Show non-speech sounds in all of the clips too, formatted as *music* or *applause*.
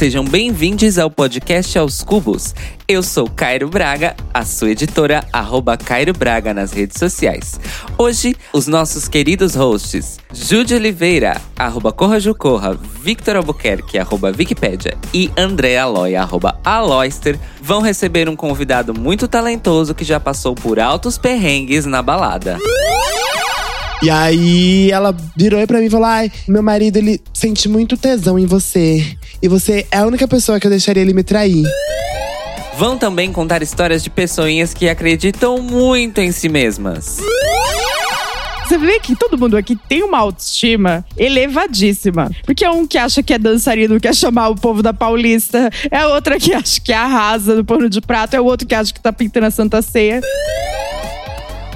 Sejam bem-vindos ao podcast Aos Cubos. Eu sou Cairo Braga, a sua editora, arroba Cairo Braga nas redes sociais. Hoje, os nossos queridos hosts, Júlia Oliveira, arroba Corra Jucorra, Victor Albuquerque, arroba Wikipédia e André Aloy, arroba Aloyster, vão receber um convidado muito talentoso que já passou por altos perrengues na balada. E aí ela virou pra mim e falou: Ai, meu marido ele sente muito tesão em você. E você é a única pessoa que eu deixaria ele me trair. Vão também contar histórias de pessoinhas que acreditam muito em si mesmas. Você vê que todo mundo aqui tem uma autoestima elevadíssima. Porque é um que acha que é dançarino, quer chamar o povo da Paulista. É outra que acha que arrasa no pano de prato. É o outro que acha que tá pintando a Santa Ceia.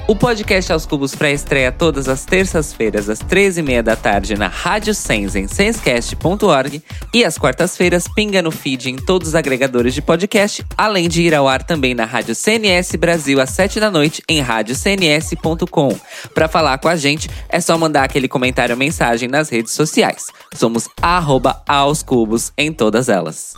O podcast Aos Cubos pré-estreia todas as terças-feiras, às 13h30 da tarde, na Rádio Sens, em senscast.org. E às quartas-feiras, pinga no feed em todos os agregadores de podcast, além de ir ao ar também na Rádio CNS Brasil, às 7 da noite, em radiocns.com. Para falar com a gente, é só mandar aquele comentário ou mensagem nas redes sociais. Somos arroba aos cubos em todas elas.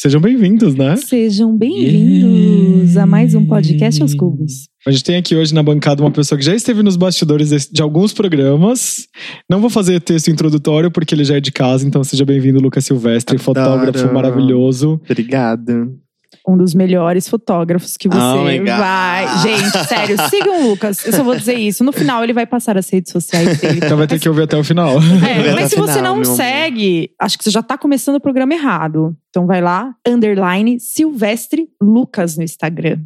Sejam bem-vindos, né? Sejam bem-vindos a mais um podcast aos cubos. A gente tem aqui hoje na bancada uma pessoa que já esteve nos bastidores de, de alguns programas. Não vou fazer texto introdutório porque ele já é de casa, então seja bem-vindo, Lucas Silvestre, Adoro. fotógrafo maravilhoso. Obrigado. Um dos melhores fotógrafos que você Oh my God. vai. Gente, sério, sigam o Lucas. Eu só vou dizer isso. No final, ele vai passar as redes sociais dele. Então vai ter que ouvir até o final. É, mas se você não segue, acho que você já tá começando o programa errado. Então vai lá, underline Silvestre Lucas no Instagram.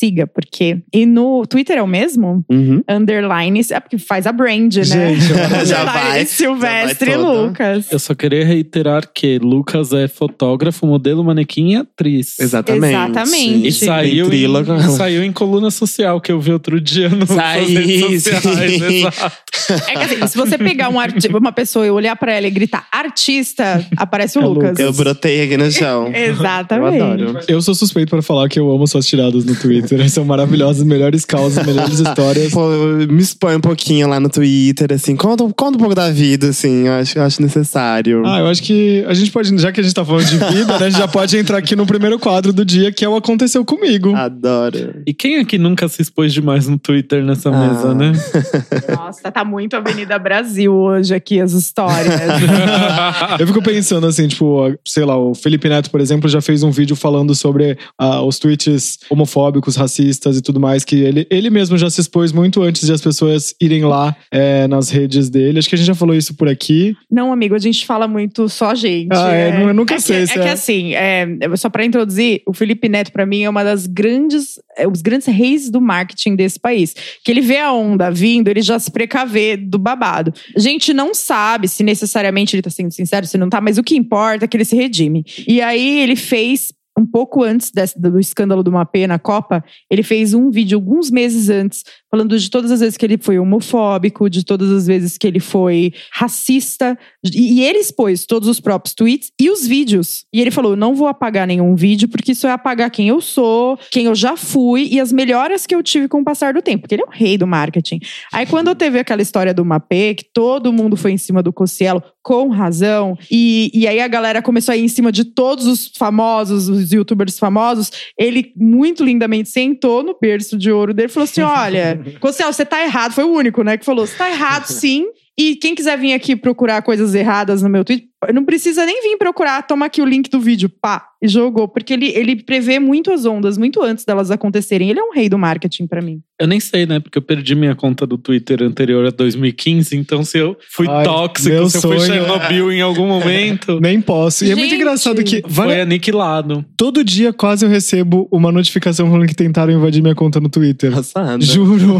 Siga, porque. E no Twitter é o mesmo? Uhum. Underline. É porque faz a brand, né? Gente, Já vai, Silvestre já vai. Lucas. Eu só queria reiterar que Lucas é fotógrafo, modelo, manequim e atriz. Exatamente. Exatamente. E saiu em, saiu em coluna social, que eu vi outro dia no redes sociais. *laughs* É que assim, se você pegar um uma pessoa e olhar pra ela e gritar artista, aparece o É Lucas. Lucas. Eu brotei aqui no chão. *laughs* Exatamente. Eu adoro. Eu sou suspeito para falar que eu amo suas tiradas no Twitter. São maravilhosas, melhores causas, melhores histórias. *laughs* Pô, me expõe um pouquinho lá no Twitter, assim. Conta, conta um pouco da vida, assim. Eu acho, eu acho necessário. Ah, eu acho que a gente pode, já que a gente tá falando de vida, né, a gente já pode entrar aqui no primeiro quadro do dia, que é o Aconteceu Comigo. Adoro. E quem aqui nunca se expôs demais no Twitter nessa Ah. mesa, né? *laughs* Nossa, tá muito Avenida Brasil hoje aqui, as histórias. *laughs* Eu fico pensando assim, tipo, sei lá, o Felipe Neto, por exemplo, já fez um vídeo falando sobre ah, os tweets homofóbicos, racistas e tudo mais, que ele, ele mesmo já se expôs muito antes de as pessoas irem lá é, nas redes dele. Acho que a gente já falou isso por aqui. Não, amigo, a gente fala muito só gente. Ah, é, não- eu nunca que- sei É se que é- assim, é, só pra introduzir, o Felipe Neto, pra mim, é uma das grandes, é, os grandes reis do marketing desse país. Que ele vê a onda vindo, ele já se precavê do babado. A gente não sabe se necessariamente ele tá sendo sincero, se não tá, mas o que importa é que ele se redime. E aí ele fez. Um pouco antes desse- do escândalo do Mapê na Copa, ele fez um vídeo alguns meses antes, falando de todas as vezes que ele foi homofóbico, de todas as vezes que ele foi racista. E, ele expôs todos os próprios tweets e os vídeos. E ele falou: não vou apagar nenhum vídeo, porque isso é apagar quem eu sou, quem eu já fui e as melhoras que eu tive com o passar do tempo. Porque ele é o rei do marketing. Aí quando teve aquela história do Mapê, que todo mundo foi em cima do Cossielo, com razão, e, e aí a galera começou a ir em cima de todos os famosos, os youtubers famosos, ele muito lindamente sentou no berço de ouro dele e falou assim: *laughs* olha, Cossielo, você tá errado. Foi o único, né, que falou: você tá errado *laughs* sim. E quem quiser vir aqui procurar coisas erradas no meu tweet, não precisa nem vir procurar, toma aqui o link do vídeo, pá, e jogou. Porque ele, ele prevê muito as ondas, muito antes delas acontecerem. Ele é um rei do marketing pra mim. Eu nem sei, né? Porque eu perdi minha conta do Twitter anterior a 2015. Então, se eu fui Ai, tóxico, se eu fui sonho. Chernobyl em algum *laughs* momento, Nem posso. E é muito Gente. engraçado que foi várias- aniquilado. todo dia quase eu recebo uma notificação falando que tentaram invadir minha conta no Twitter. Passada. Juro.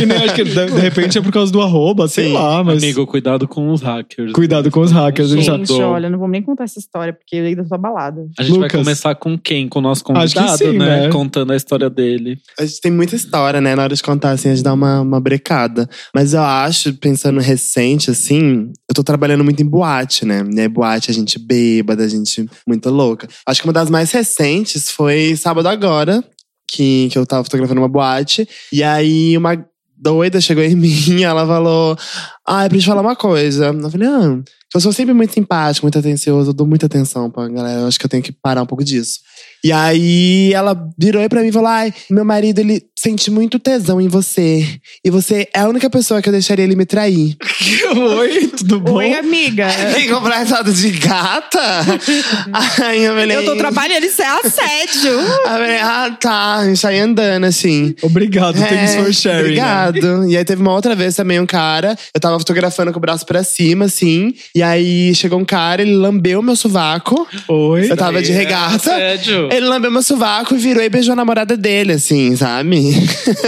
E nem acho que de, de repente é por causa do arroba, sei Sim. lá, mas. Amigo, cuidado com os hackers. Cuidado com os hackers. a gente tá- Gente, olha, não vamos nem contar essa história, porque eu ainda tô abalada. A gente vai Lucas. começar com quem? Com o nosso Acho que convidado, sim, né? né? Contando a história dele. A gente tem muita história, né? Na hora de contar, assim, a gente dá uma, uma brecada. Mas eu acho, pensando recente, assim, eu tô trabalhando muito em boate, né? E aí, boate, a gente bêbada, a gente muito louca. Acho que uma das mais recentes foi sábado agora, que, que eu tava fotografando uma boate. E aí, uma doida chegou em *laughs* mim, ela falou: Ah, é pra te falar uma coisa. Eu falei, ah. Eu sou sempre muito simpático, muito atencioso, eu dou muita atenção pra galera. Eu acho que eu tenho que parar um pouco disso. E aí ela virou aí pra mim e falou: Ai, meu marido, ele sente muito tesão em você. E você é a única pessoa que eu deixaria ele me trair. *laughs* Oi, tudo bom? Oi, amiga. Tem completado de gata? Ai, eu falei. Eu tô trabalhando, isso é assédio. Aí eu falei, ah, tá. A gente aí andando, assim. Obrigado, thanks for sharing. né? Obrigado. E aí teve uma outra vez também um cara. Eu tava fotografando com o braço pra cima, assim. E aí chegou um cara, ele lambeu meu sovaco. Oi. Eu tava de regata. É. Ele lambeu meu sovaco e virou e beijou a namorada dele, assim, sabe?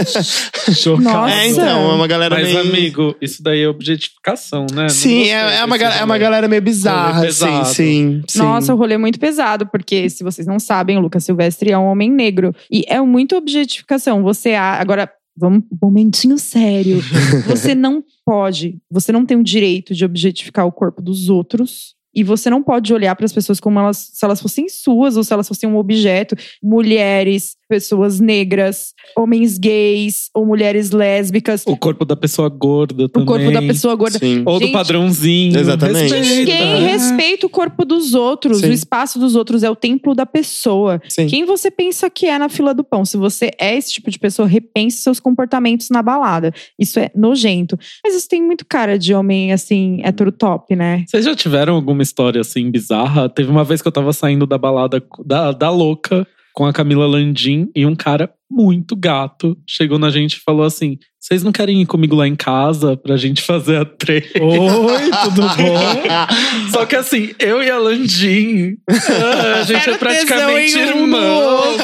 *laughs* Chocado. É, então, é uma galera Mas, meio. amigo, isso daí é objetificação, né? Sim, é, é uma, é uma galera meio bizarra, assim, sim, sim. Nossa, o rolê é muito pesado, porque se vocês não sabem, o Lucas Silvestre é um homem negro. E é muito objetificação. Você. a- Agora, vamos. Momentinho sério. você não pode, você não tem o direito de objetificar o corpo dos outros. E você não pode olhar para as pessoas como elas, se elas fossem suas ou se elas fossem um objeto. Mulheres, pessoas negras, homens gays ou mulheres lésbicas. O corpo da pessoa gorda O também. corpo da pessoa gorda. Sim. Ou do Gente, padrãozinho. Exatamente. Respeita. Ninguém respeita o corpo dos outros. Sim. O espaço dos outros é o templo da pessoa. Sim. Quem você pensa que é na fila do pão? Se você é esse tipo de pessoa, repense seus comportamentos na balada. Isso é nojento. Mas isso tem muito cara de homem, assim, hétero top, né? Vocês já tiveram alguma história assim bizarra? Teve uma vez que eu tava saindo da balada da, da louca com a Camila Landim e um cara muito gato chegou na gente e falou assim: Vocês não querem ir comigo lá em casa pra gente fazer a trade? Oi, tudo bom? *laughs* Só que assim, eu e a Landim, ah, a gente Era é praticamente um irmãos.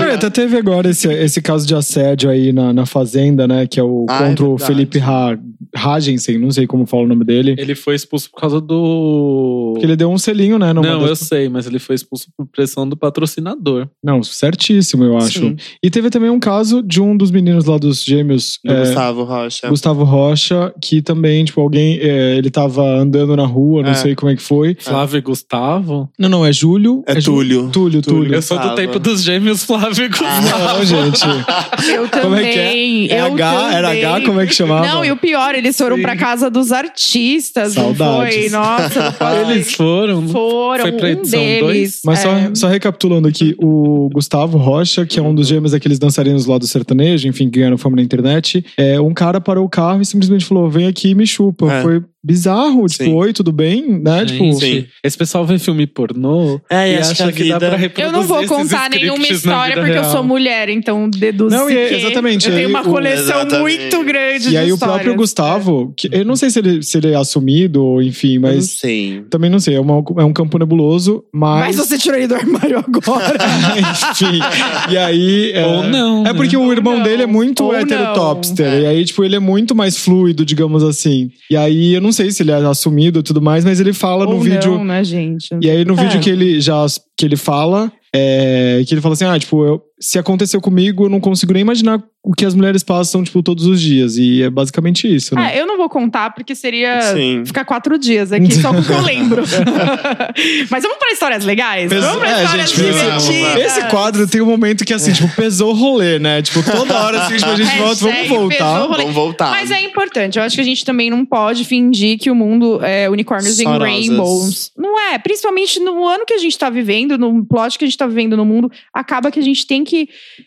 e até teve agora esse, esse caso de assédio aí na, na Fazenda, né? Que é o Ah, é contra o verdade. Felipe Ha- Hagensen, não sei como fala o nome dele. Ele foi expulso por causa do. Porque ele deu um selinho, né? Não, das- eu sei, mas ele foi expulso por pressão do patrocinador. Não, certíssimo, eu acho. Sim. E teve também um caso de um dos meninos lá dos gêmeos. Do é, Gustavo Rocha. Gustavo Rocha, que também, tipo, alguém. é, ele tava andando na rua, não É. sei como é que foi. Flávio e Gustavo? Não, não, é Júlio. É Jú- Túlio. Túlio, Túlio. Eu sou do tempo dos gêmeos Flávio e Gustavo. Não, gente. *laughs* Eu também. Como é que é? É eu H? Era também. H? Como é que chamava? Não, e o pior, eles foram Sim. pra casa dos artistas, não Saudades. foi? Nossa, não Eles foram. foram. Foi pra um edição deles. dois? Mas só, é, só recapitulando aqui, o Gustavo Rocha, que é um dos gêmeos daqueles dançarinos lá do sertanejo, enfim, que ganharam fama na internet, é, um cara parou o carro e simplesmente falou: vem aqui e me chupa. É. Foi bizarro, tipo, Sim. oi, tudo bem? Né? Gente, Tipo, Sim. Esse pessoal vê filme pornô É, e e acha que dá pra reproduzir Eu não vou contar nenhuma história porque eu real. sou mulher, então deduzi Não, e é- que exatamente, eu tenho uma o- coleção Exatamente. muito grande E de aí o próprio Gustavo, que eu não sei se ele, se ele é assumido, ou enfim, Eu não mas sei. também não sei, é, uma- é um campo nebuloso, Mas mas. você tirou ele do armário agora. *laughs* enfim. E aí. *laughs* É, Ou não, É né? porque o Ou irmão não. dele é muito Ou heterotopster. não. E aí, tipo, ele é muito mais fluido, digamos assim. E aí, eu não sei se ele é assumido e tudo mais, mas ele fala no Ou vídeo. não, né, gente? E aí, no É. vídeo que ele já que ele fala, é, que ele fala assim: ah, tipo, eu- se aconteceu comigo, eu não consigo nem imaginar o que as mulheres passam, tipo, todos os dias. E é basicamente isso, né? Ah, eu não vou contar porque seria Sim. ficar quatro dias aqui só com o que eu lembro. *laughs* Mas vamos pra histórias legais? Pes- Vamos pra é, histórias gente, divertidas. Esse quadro tem um momento que, assim, tipo, pesou o rolê, né? Tipo, toda hora assim, tipo, a gente volta, vamos voltar. Vamos voltar. Mas é importante. Eu acho que a gente também não pode fingir que o mundo é unicórnios em rainbows. Não é. Principalmente no ano que a gente tá vivendo, no plot que a gente tá vivendo no mundo, acaba que a gente tem que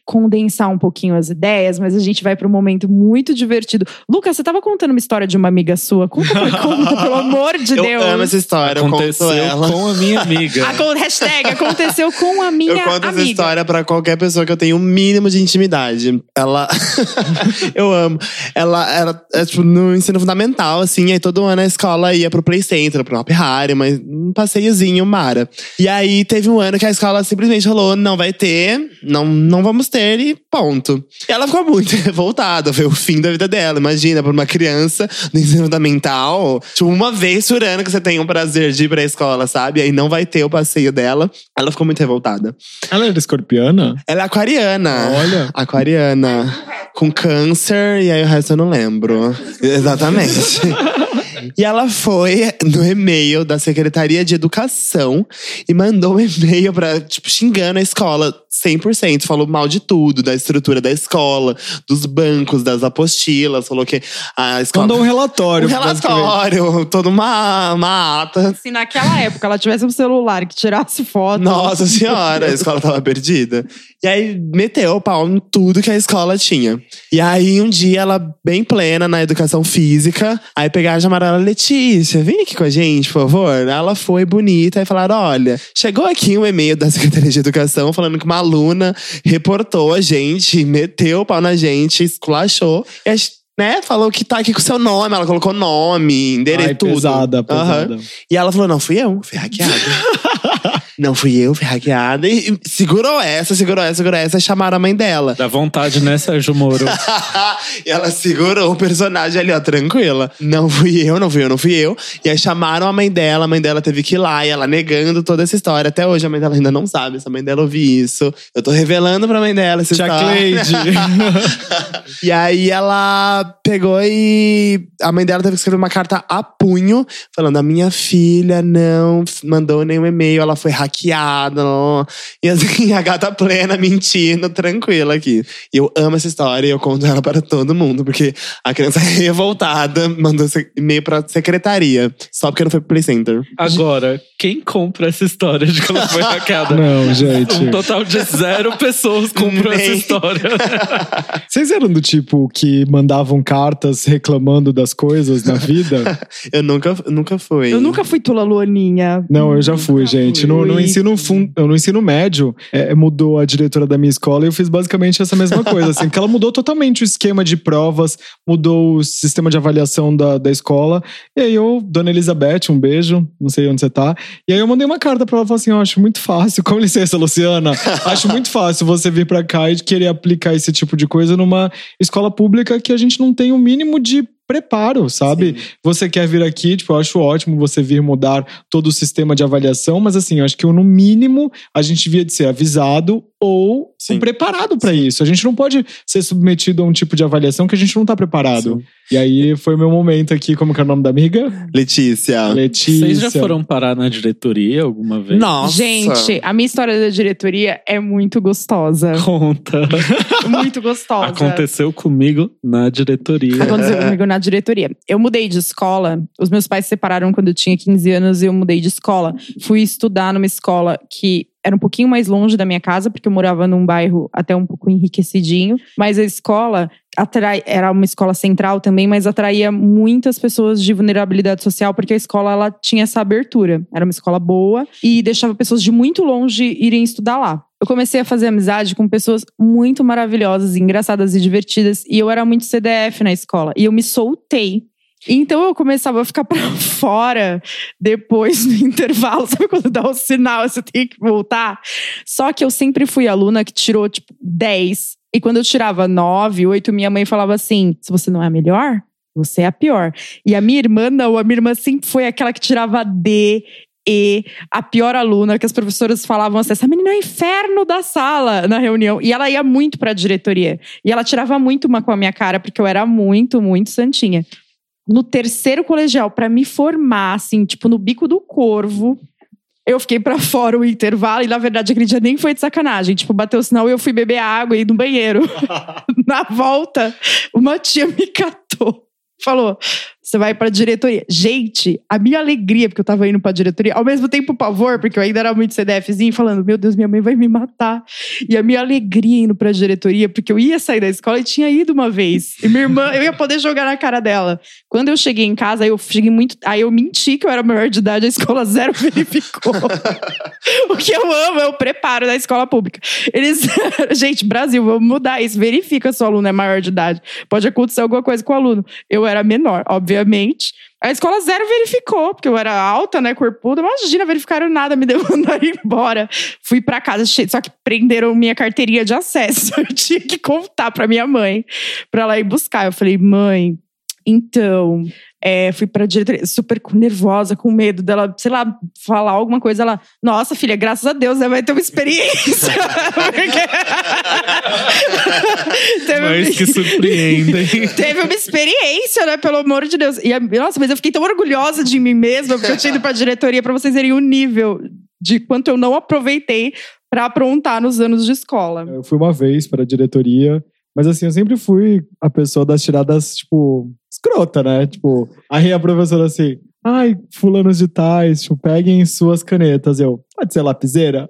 condensar um pouquinho as ideias, mas a gente vai pra um momento muito divertido. Lucas, você tava contando uma história de uma amiga sua. Conta, pra- *laughs* conta pelo amor de eu Deus. amo essa história, eu Aconteceu com a minha amiga. *laughs* Aco- hashtag aconteceu com a minha Eu conto essa amiga. história pra qualquer pessoa que eu tenha um mínimo de intimidade. Ela. *laughs* eu amo. Ela era, é, tipo, no ensino fundamental, assim, aí todo ano a escola ia pro Play Center, pro Hop Harry, mas um passeiozinho, Mara. E aí teve um ano que a escola simplesmente falou: não vai ter, não, não vamos ter e ponto. E ela ficou muito *laughs* revoltada, foi o fim da vida dela. Imagina, pra uma criança do ensino fundamental, tipo, uma vez por ano que você tem um prazer de ir pra escola, sabe? Aí não vai ter o passeio dela. Ela ficou muito revoltada. Ela era escorpiana? Ela é aquariana. Olha. Aquariana. Com câncer, e aí o resto eu não lembro. Exatamente. *laughs* E ela foi no e-mail da Secretaria de Educação e mandou um e-mail pra, tipo, xingando a escola 100%. Falou mal de tudo, da estrutura da escola, dos bancos, das apostilas. Falou que a escola. Mandou um relatório. um relatório, toda uma, uma ata. Se naquela época ela tivesse um celular que tirasse foto. Nossa senhora, a escola tava perdida. E aí meteu o pau em tudo que a escola tinha. E aí um dia ela, bem plena na educação física, aí pegaram e chamaram ela, Letícia, vem aqui com a gente, por favor. Ela foi bonita e falaram: olha, chegou aqui um e-mail da Secretaria de Educação falando que uma aluna reportou a gente, meteu o pau na gente, esculachou. E a gente, né, falou que tá aqui com seu nome, ela colocou nome, endereço, Ai, tudo. pesada, pesada. E ela falou: não, fui eu, fui hackeada. *laughs* não fui eu, fui hackeada. E e segurou essa, segurou essa, segurou essa, e chamaram a mãe dela. Dá vontade, né, Sérgio Moro? e *laughs* ela segurou o personagem ali, ó, tranquila. Não fui eu, não fui eu, não fui eu. E aí chamaram a mãe dela, a mãe dela teve que ir lá, e ela negando toda essa história. Até hoje a mãe dela ainda não sabe se a mãe dela ouviu isso. Eu tô revelando pra mãe dela essa Tia história. Cleide. *laughs* E aí ela pegou e a mãe dela teve que escrever uma carta a punho, falando: a minha filha não mandou nenhum e-mail, ela foi hackeada. Não." E assim, *laughs* a gata plena, mentindo, tranquila aqui. E eu amo essa história e eu conto ela para todo mundo, porque a criança *laughs* revoltada mandou e-mail pra secretaria, só porque não foi pro Play Center. Agora, quem compra essa história de que ela foi hackeada? *laughs* Não, gente. Um total de zero pessoas comprou essa Nem. história. Vocês eram do tipo que mandavam cartas reclamando das coisas na vida? Eu nunca, nunca fui. Eu nunca fui Tula Luaninha. Não, eu já fui, gente. No, no ensino fun- no ensino médio, é, mudou a diretora da minha escola e eu fiz basicamente essa mesma coisa, assim, que ela mudou totalmente o esquema de provas, mudou o sistema de avaliação da, da escola. E aí eu, Dona Elizabeth, um beijo, não sei onde você tá. E aí eu mandei uma carta pra ela, falei assim, eu acho muito fácil, com licença, Luciana, acho muito fácil você vir pra cá e querer aplicar esse tipo de coisa numa escola pública que a gente não tem o mínimo de preparo, sabe? Você quer vir aqui, tipo, eu acho ótimo você vir mudar todo o sistema de avaliação, mas assim, eu acho que no mínimo a gente devia de ser avisado ou Sim. preparado pra isso. A gente não pode ser submetido a um tipo de avaliação que a gente não tá preparado. E aí foi o meu momento aqui, como que é o nome da amiga? Letícia. Letícia. Vocês já foram parar na diretoria alguma vez? Nossa. Gente, a minha história da diretoria é muito gostosa. Conta. *laughs* muito gostosa. Aconteceu comigo na diretoria. Aconteceu comigo na diretoria. Eu mudei de escola. Os meus pais se separaram quando eu tinha 15 anos e eu mudei de escola. Fui estudar numa escola que era um pouquinho mais longe da minha casa, porque eu morava num bairro até um pouco enriquecidinho. Mas a escola atrai, era uma escola central também, mas atraía muitas pessoas de vulnerabilidade social, porque a escola ela tinha essa abertura. Era uma escola boa e deixava pessoas de muito longe irem estudar lá. Eu comecei a fazer amizade com pessoas muito maravilhosas, engraçadas e divertidas, e eu era muito CDF na escola. E eu me soltei. Então eu começava a ficar pra *laughs* fora depois do intervalo. Sabe quando dá o sinal, você tem que voltar? Só que eu sempre fui aluna que tirou, tipo, 10. E quando eu tirava 9, 8, minha mãe falava assim: se você não é a melhor, você é a pior. E a minha irmã, não, a minha irmã sempre foi aquela que tirava D. E a pior aluna, que as professoras falavam assim: essa menina é o inferno da sala na reunião. E ela ia muito pra diretoria. E ela tirava muito uma com a minha cara, porque eu era muito, muito santinha no terceiro colegial para me formar, assim, tipo, no bico do corvo. Eu fiquei pra fora o intervalo e, na verdade, aquele dia nem foi de sacanagem. Tipo, bateu o sinal e eu fui beber água e ir no banheiro. *laughs* na volta, uma tia me catou. Falou, você vai pra diretoria. Gente, a minha alegria, porque eu tava indo pra diretoria, ao mesmo tempo o pavor, porque eu ainda era muito CDFzinho, falando, meu Deus, minha mãe vai me matar. E a minha alegria indo pra diretoria, porque eu ia sair da escola e tinha ido uma vez. E minha irmã, eu ia poder jogar na cara dela. Quando eu cheguei em casa, aí eu cheguei muito. Aí eu menti que eu era maior de idade, a escola *laughs* zero verificou. *laughs* o que eu amo é o preparo da escola pública. Eles. *laughs* Gente, Brasil, vamos mudar isso. Verifica se o aluno é maior de idade. Pode acontecer alguma coisa com o aluno. Eu era menor, obviamente. A escola zero verificou, porque eu era alta, né, corpuda. Imagina, verificaram nada, me *laughs* mandaram embora. Fui pra casa, só que prenderam minha carteirinha de acesso. *laughs* Eu tinha que contar pra minha mãe, pra ela ir buscar. Eu falei, mãe, então, é, fui pra diretoria super nervosa, com medo dela, sei lá, falar alguma coisa. Ela, nossa, filha, graças a Deus, né, vai ter uma experiência. *laughs* *laughs* Teve Mas que surpreendem. *laughs* Teve uma experiência, né, pelo amor de Deus. E, nossa, mas eu fiquei tão orgulhosa de mim mesma, porque eu tinha ido pra diretoria, pra vocês verem o nível de quanto eu não aproveitei para aprontar nos anos de escola. Eu fui uma vez para a diretoria, mas assim, eu sempre fui a pessoa das tiradas, tipo, escrota, né? Tipo, aí a professora assim, ai, fulanos de tais, tipo, peguem suas canetas. Eu, pode ser lapiseira?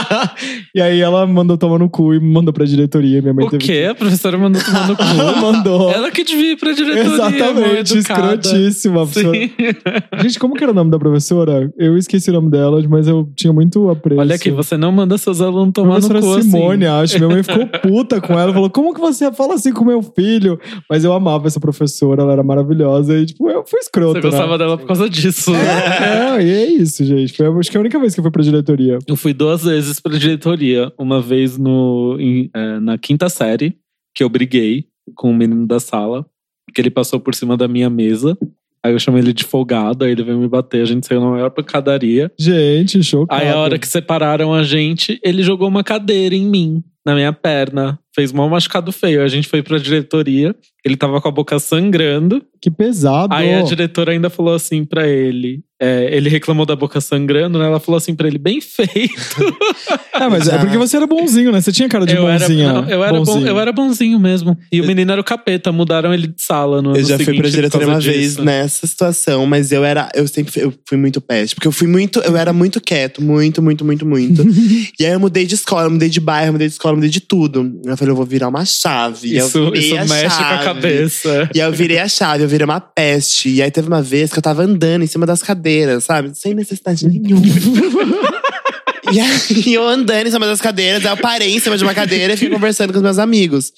*laughs* e aí ela mandou tomar no cu e mandou pra diretoria. Minha mãe o teve quê? Que... A professora mandou tomar no *laughs* cu? mandou. Ela que devia ir pra diretoria. Exatamente, escrotíssima. *laughs* Gente, como que era o nome da professora? Eu esqueci o nome dela, mas eu tinha muito apreço. Olha aqui, você não manda seus alunos tomar no cu assim. Simone, assim. acho. Minha mãe ficou puta com ela. Falou, como que você fala assim com meu filho? Mas eu amava essa professora, ela era maravilhosa. E, tipo, eu fui escroto, Você gostava né? dela por causa disso. É, é, e é isso, gente. Foi, acho que é a única vez que eu fui pra diretoria. Eu fui duas vezes pra diretoria. Uma vez no, em, é, na quinta série, que eu briguei com o menino da sala, porque ele passou por cima da minha mesa. Aí eu chamei ele de folgado, aí ele veio me bater, a gente saiu na maior pancadaria. Gente, chocado. Aí a hora que separaram a gente, ele jogou uma cadeira em mim, na minha perna. Fez mal machucado feio. A gente foi pra diretoria, ele tava com a boca sangrando. Que pesado. Aí a diretora ainda falou assim pra ele: é, ele reclamou da boca sangrando, né? Ela falou assim pra ele, bem feito. *laughs* é, mas é porque você era bonzinho, né? Você tinha cara de eu bonzinho. Era, não, eu, era bonzinho. Bom, eu era bonzinho mesmo. E o menino era o capeta, mudaram ele de sala no Eu já fui pra diretoria uma disso. vez nessa situação, mas eu era. Eu sempre eu fui muito peste. Porque eu fui muito. Eu era muito quieto, muito, muito, muito, muito. *laughs* e aí eu mudei de escola, eu mudei de bairro, mudei de escola, mudei de tudo. Eu falei, eu vou virar uma chave. Isso, isso a mexe chave. com a cabeça. E aí eu virei a chave, eu virei uma peste. E aí teve uma vez que eu tava andando em cima das cadeiras, sabe? Sem necessidade nenhuma. *laughs* e aí eu andando em cima das cadeiras, aí eu parei em cima de uma cadeira e fiquei conversando com os meus amigos.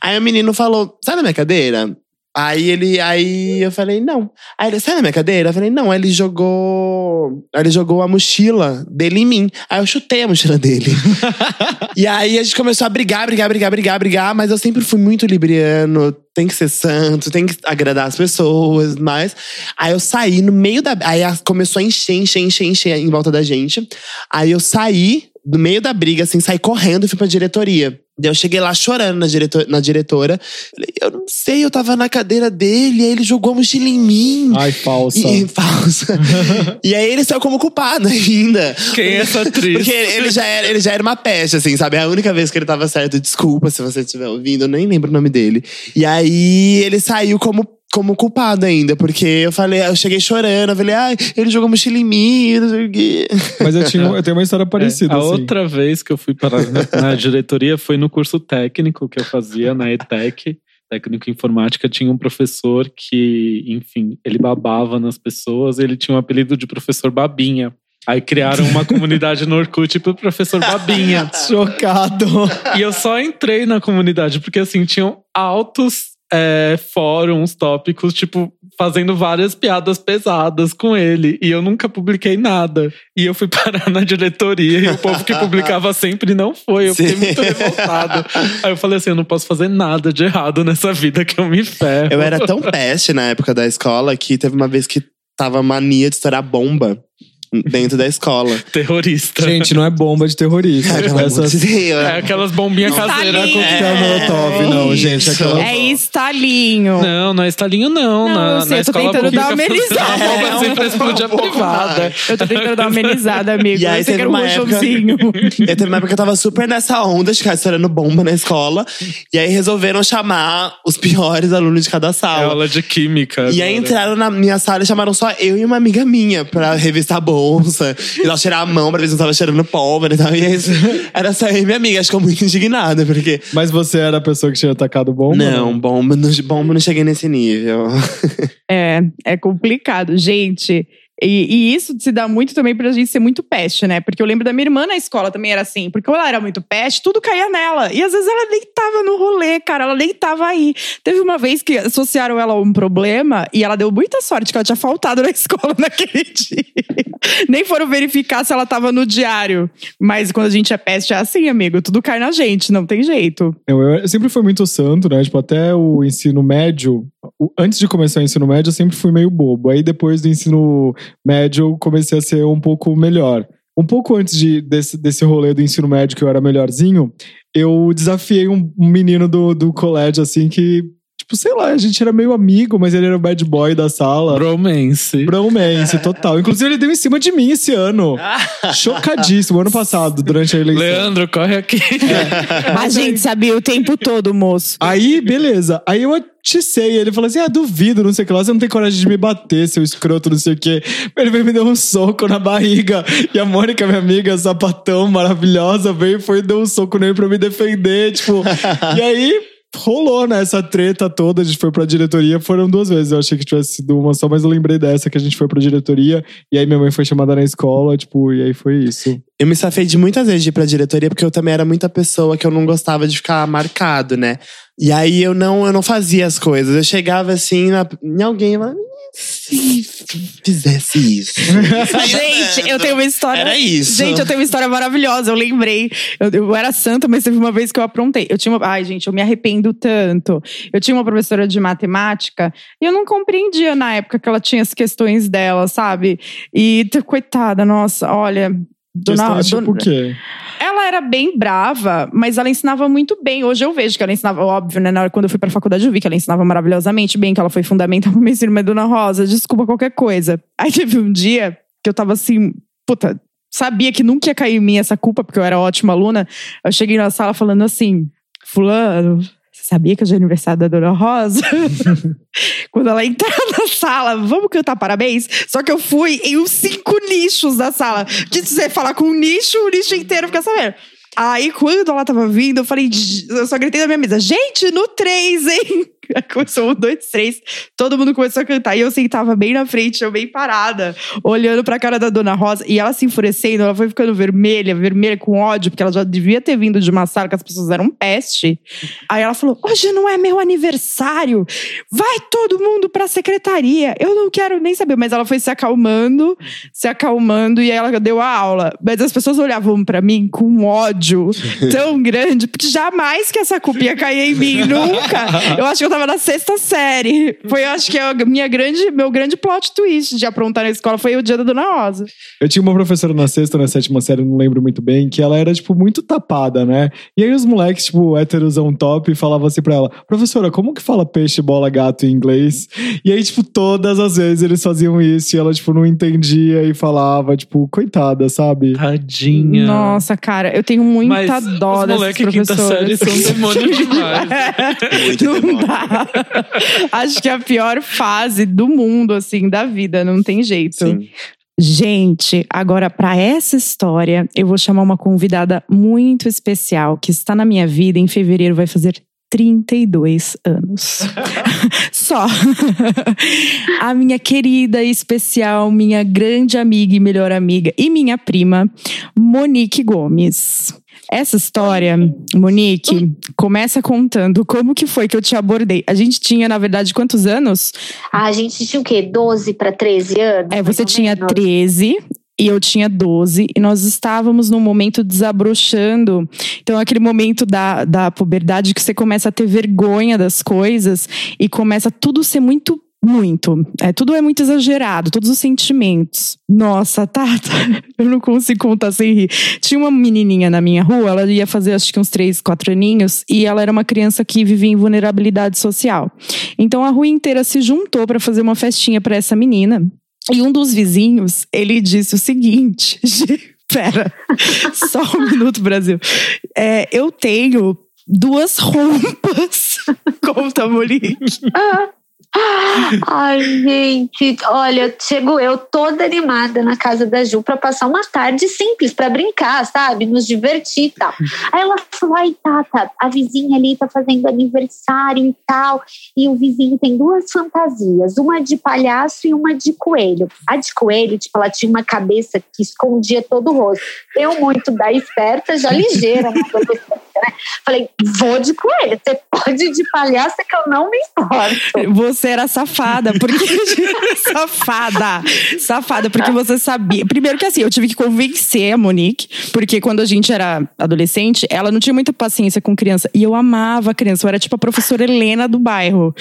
Aí o menino falou: sai da minha cadeira? Aí ele, aí eu falei, não. Aí ele, sai da minha cadeira? Eu falei, não. Aí ele jogou. Aí ele jogou a mochila dele em mim. Aí eu chutei a mochila dele. *laughs* e aí a gente começou a brigar, brigar, brigar, brigar, brigar, mas eu sempre fui muito libriano. Tem que ser santo, tem que agradar as pessoas, mas. Aí eu saí no meio da. Aí começou a encher, encher, encher, encher em volta da gente. Aí eu saí no meio da briga, assim, saí correndo e fui pra diretoria. Eu cheguei lá chorando na, diretor, na diretora. Falei, eu não sei, eu tava na cadeira dele, aí ele jogou a mochila em mim. Ai, falsa. E, falsa. *laughs* e aí ele saiu como culpado ainda. Quem é essa atriz? Porque ele já, era, ele já era uma peste, assim, sabe? A única vez que ele tava certo, desculpa se você estiver ouvindo, eu nem lembro o nome dele. E aí ele saiu como como culpado ainda, porque eu falei, eu cheguei chorando, eu falei, ai, ele jogou mochila em mim, não sei o quê. Mas eu, tinha, eu tenho uma história *laughs* parecida. É, a assim. outra vez que eu fui para na diretoria foi no curso técnico que eu fazia na ETEC. Técnico em informática, tinha um professor que, enfim, ele babava nas pessoas, ele tinha um apelido de professor Babinha. Aí criaram uma comunidade no Orkut pro professor Babinha. *laughs* Chocado. E eu só entrei na comunidade, porque assim, tinham altos é, fóruns, tópicos, tipo, fazendo várias piadas pesadas com ele. E eu nunca publiquei nada. E eu fui *laughs* parar na diretoria e o povo que publicava sempre não foi. Eu fiquei Sim. muito revoltado. Aí eu falei assim: eu não posso fazer nada de errado nessa vida que eu me ferro. Eu era tão peste na época da escola que teve uma vez que tava mania de estourar bomba dentro da escola. *laughs* terrorista. Gente, não é bomba de terrorista. Ai, Tipo, essas. É aquelas bombinhas Não. caseiras. Com- coquetel molotov, não, gente. Isso. Aquela... É estalinho. Não, não é estalinho, não. Não, na, eu sei, na eu tô tentando dar uma amenizada. bomba É, pra um explodir a privada. Eu tô tentando dar uma amenizada, *laughs* amigo. E aí que teve era um uma época-. *laughs* E teve uma época que eu tava super nessa onda de ficar estourando bomba na escola. E aí resolveram chamar os piores alunos de cada É sala. aula de química. E aí agora. entraram na minha sala e chamaram só eu e uma amiga minha pra revistar a bolsa. E ela cheirar a mão pra ver se não tava cheirando pólvora e tal. E isso, era só eu e minha amiga. Acho que eu muito indignada, porque. Mas você era a pessoa que tinha atacado bomba? Não, bomba, não, bomba não cheguei nesse nível. É, é complicado. Gente, E, e isso se dá muito também pra gente ser muito peste, né? Porque eu lembro da minha irmã na escola também era assim. Porque ela era muito peste, tudo caía nela. E às vezes ela nem tava no rolê, cara. Ela nem tava aí. Teve uma vez que associaram ela a um problema e ela deu muita sorte que ela tinha faltado na *laughs* escola naquele dia. nem foram verificar se ela tava no diário. Mas quando a gente é peste, é assim, amigo. Tudo cai na gente, não tem jeito. Eu, eu sempre fui muito santo, né? Tipo, até o ensino médio. Antes de começar o ensino médio, eu sempre fui meio bobo. Aí depois do ensino médio, eu comecei a ser um pouco melhor. Um pouco antes de, desse, desse rolê do ensino médio, que eu era melhorzinho, eu desafiei um menino do, do colégio, assim, que, tipo, sei lá, a gente era meio amigo, mas ele era o bad boy da sala. Bromance. Bromance, total. Inclusive, ele deu em cima de mim esse ano. *laughs* Chocadíssimo, ano passado, durante a eleição. Leandro, corre aqui. A gente sabia o tempo todo, moço. Aí, beleza. Aí eu aticei. Ele falou assim: ah, duvido, não sei o que lá. Você não tem coragem de me bater, seu escroto, não sei o que. Ele veio me dar um soco na barriga. E a Mônica, minha amiga, sapatão maravilhosa, veio e foi e deu um soco nele pra me defender. Tipo, *laughs* e aí. Rolou, né? Essa treta toda, a gente foi pra diretoria, foram duas vezes. Eu achei que tivesse sido uma só, mas eu lembrei dessa que a gente foi pra diretoria. E aí minha mãe foi chamada na escola, tipo, e aí foi isso. Eu me safei de muitas vezes de ir pra diretoria, porque eu também era muita pessoa que eu não gostava de ficar marcado, né? E aí eu não, eu não fazia as coisas. Eu chegava assim na- em alguém e falava, "E se fizesse isso. *laughs* Gente, eu tenho uma história. Era isso. Gente, eu tenho uma história maravilhosa. Eu lembrei. Eu, eu era santa, mas teve uma vez que eu aprontei. Eu tinha uma. Ai, gente, eu me arrependo tanto. Eu tinha uma professora de matemática e eu não compreendia na época que ela tinha as questões dela, sabe? E, coitada, nossa, olha. Dona, Questões tipo o quê? ela era bem brava, mas ela ensinava muito bem. Hoje eu vejo que ela ensinava, óbvio, né? Na hora, quando eu fui pra faculdade, eu vi que ela ensinava maravilhosamente bem, que ela foi fundamental *laughs* pro meu ensino, mas Dona Rosa, desculpa qualquer coisa. Aí teve um dia que eu tava assim, puta, sabia que nunca ia cair em mim essa culpa, porque eu era ótima aluna. Eu cheguei na sala falando assim, fulano. Sabia que hoje é aniversário da Dona Rosa? *laughs* Quando ela entrar na sala, vamos cantar parabéns? Só que eu fui em uns cinco nichos da sala. De você falar com um nicho, o nicho inteiro fica sabendo. Aí, quando ela tava vindo, eu falei, eu só gritei na minha mesa, gente, no três, hein? Aí *laughs* começou um, dois, três. Todo mundo começou a cantar. E eu sentava bem na frente, eu bem parada, olhando pra cara da Dona Rosa. E ela se enfurecendo, ela foi ficando vermelha, vermelha com ódio, porque ela já devia ter vindo de uma sala que as pessoas eram peste. Aí ela falou: hoje não é meu aniversário. Vai todo mundo pra secretaria. Eu não quero nem saber. Mas ela foi se acalmando, se acalmando, e aí ela deu a aula. Mas as pessoas olhavam pra mim com ódio *laughs* tão grande, porque jamais que essa culpa ia cair em mim, nunca. Eu acho que eu tava na sexta série. Foi, eu acho que a minha grande, meu grande plot twist de aprontar na escola foi o dia da Dona Rosa. Eu tinha uma professora na sexta, na sétima série, não lembro muito bem, que ela era, tipo, muito tapada, né? E aí os moleques, tipo, héterosão top, falavam assim pra ela, professora, como que fala peixe, bola, gato em inglês? E aí, tipo, todas as vezes eles faziam isso e ela, tipo, não entendia e falava, tipo, coitada, sabe? Tadinha. Nossa, cara, eu tenho muita Mas dó os dessas moleque quinta professoras. série são demônio *laughs* demais. Muito não demônio. dá. *laughs* Acho que é a pior fase do mundo, assim, da vida. Não tem jeito. Sim. Gente, agora para essa história, eu vou chamar uma convidada muito especial que está na minha vida em fevereiro, vai fazer 32 anos. *laughs* Só. A minha querida e especial, minha grande amiga e melhor amiga e minha prima, Monique Gomes. Essa história, Monique, começa contando como que foi que eu te abordei. A gente tinha, na verdade, quantos anos? Ah, a gente tinha o quê? 12 para 13 anos? É, você tinha menos? 13 e eu tinha 12, e nós estávamos num momento desabrochando. Então, aquele momento da, da puberdade que você começa a ter vergonha das coisas e começa tudo ser muito. Muito. É, tudo é muito exagerado, todos os sentimentos. Nossa, Tata, *laughs* eu não consigo contar sem rir. Tinha uma menininha na minha rua, ela ia fazer acho que uns 3, 4 aninhos, e ela era uma criança que vivia em vulnerabilidade social. Então a rua inteira se juntou para fazer uma festinha para essa menina. E um dos vizinhos, ele disse o seguinte: *laughs* Pera, *laughs* só um minuto, Brasil. É, eu tenho duas roupas. Conta, Monique. Ah, Ai, gente, olha, chego eu toda animada na casa da Ju para passar uma tarde simples, para brincar, sabe? Nos divertir e tal. Aí ela falou: ai, Tata, a vizinha ali tá fazendo aniversário e tal, e o vizinho tem duas fantasias, uma de palhaço e uma de coelho. A de coelho, tipo, ela tinha uma cabeça que escondia todo o rosto. Eu, muito da esperta, já ligeira, né? *laughs* Falei, vou de coelho, você pode ir de palhaço que eu não me importo. Você era safada, porque. safada! Safada, porque você sabia. Primeiro que assim, eu tive que convencer a Monique, porque quando a gente era adolescente, ela não tinha muita paciência com criança. E eu amava criança. Eu era tipo a professora Helena do bairro.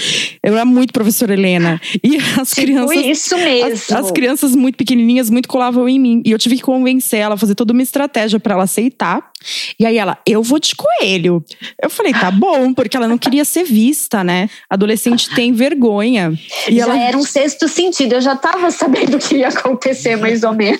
Eu era muito professora Helena. E as Tipo crianças. isso mesmo. As, as crianças muito pequenininhas muito colavam em mim. E eu tive que convencer ela, fazer toda uma estratégia pra ela aceitar. E aí ela, eu vou de coelho. Eu falei, tá bom, porque ela não queria ser vista, né? Adolescente tem vergonha. E já ela era um sexto sentido, eu já tava sabendo o que ia acontecer, mais ou menos.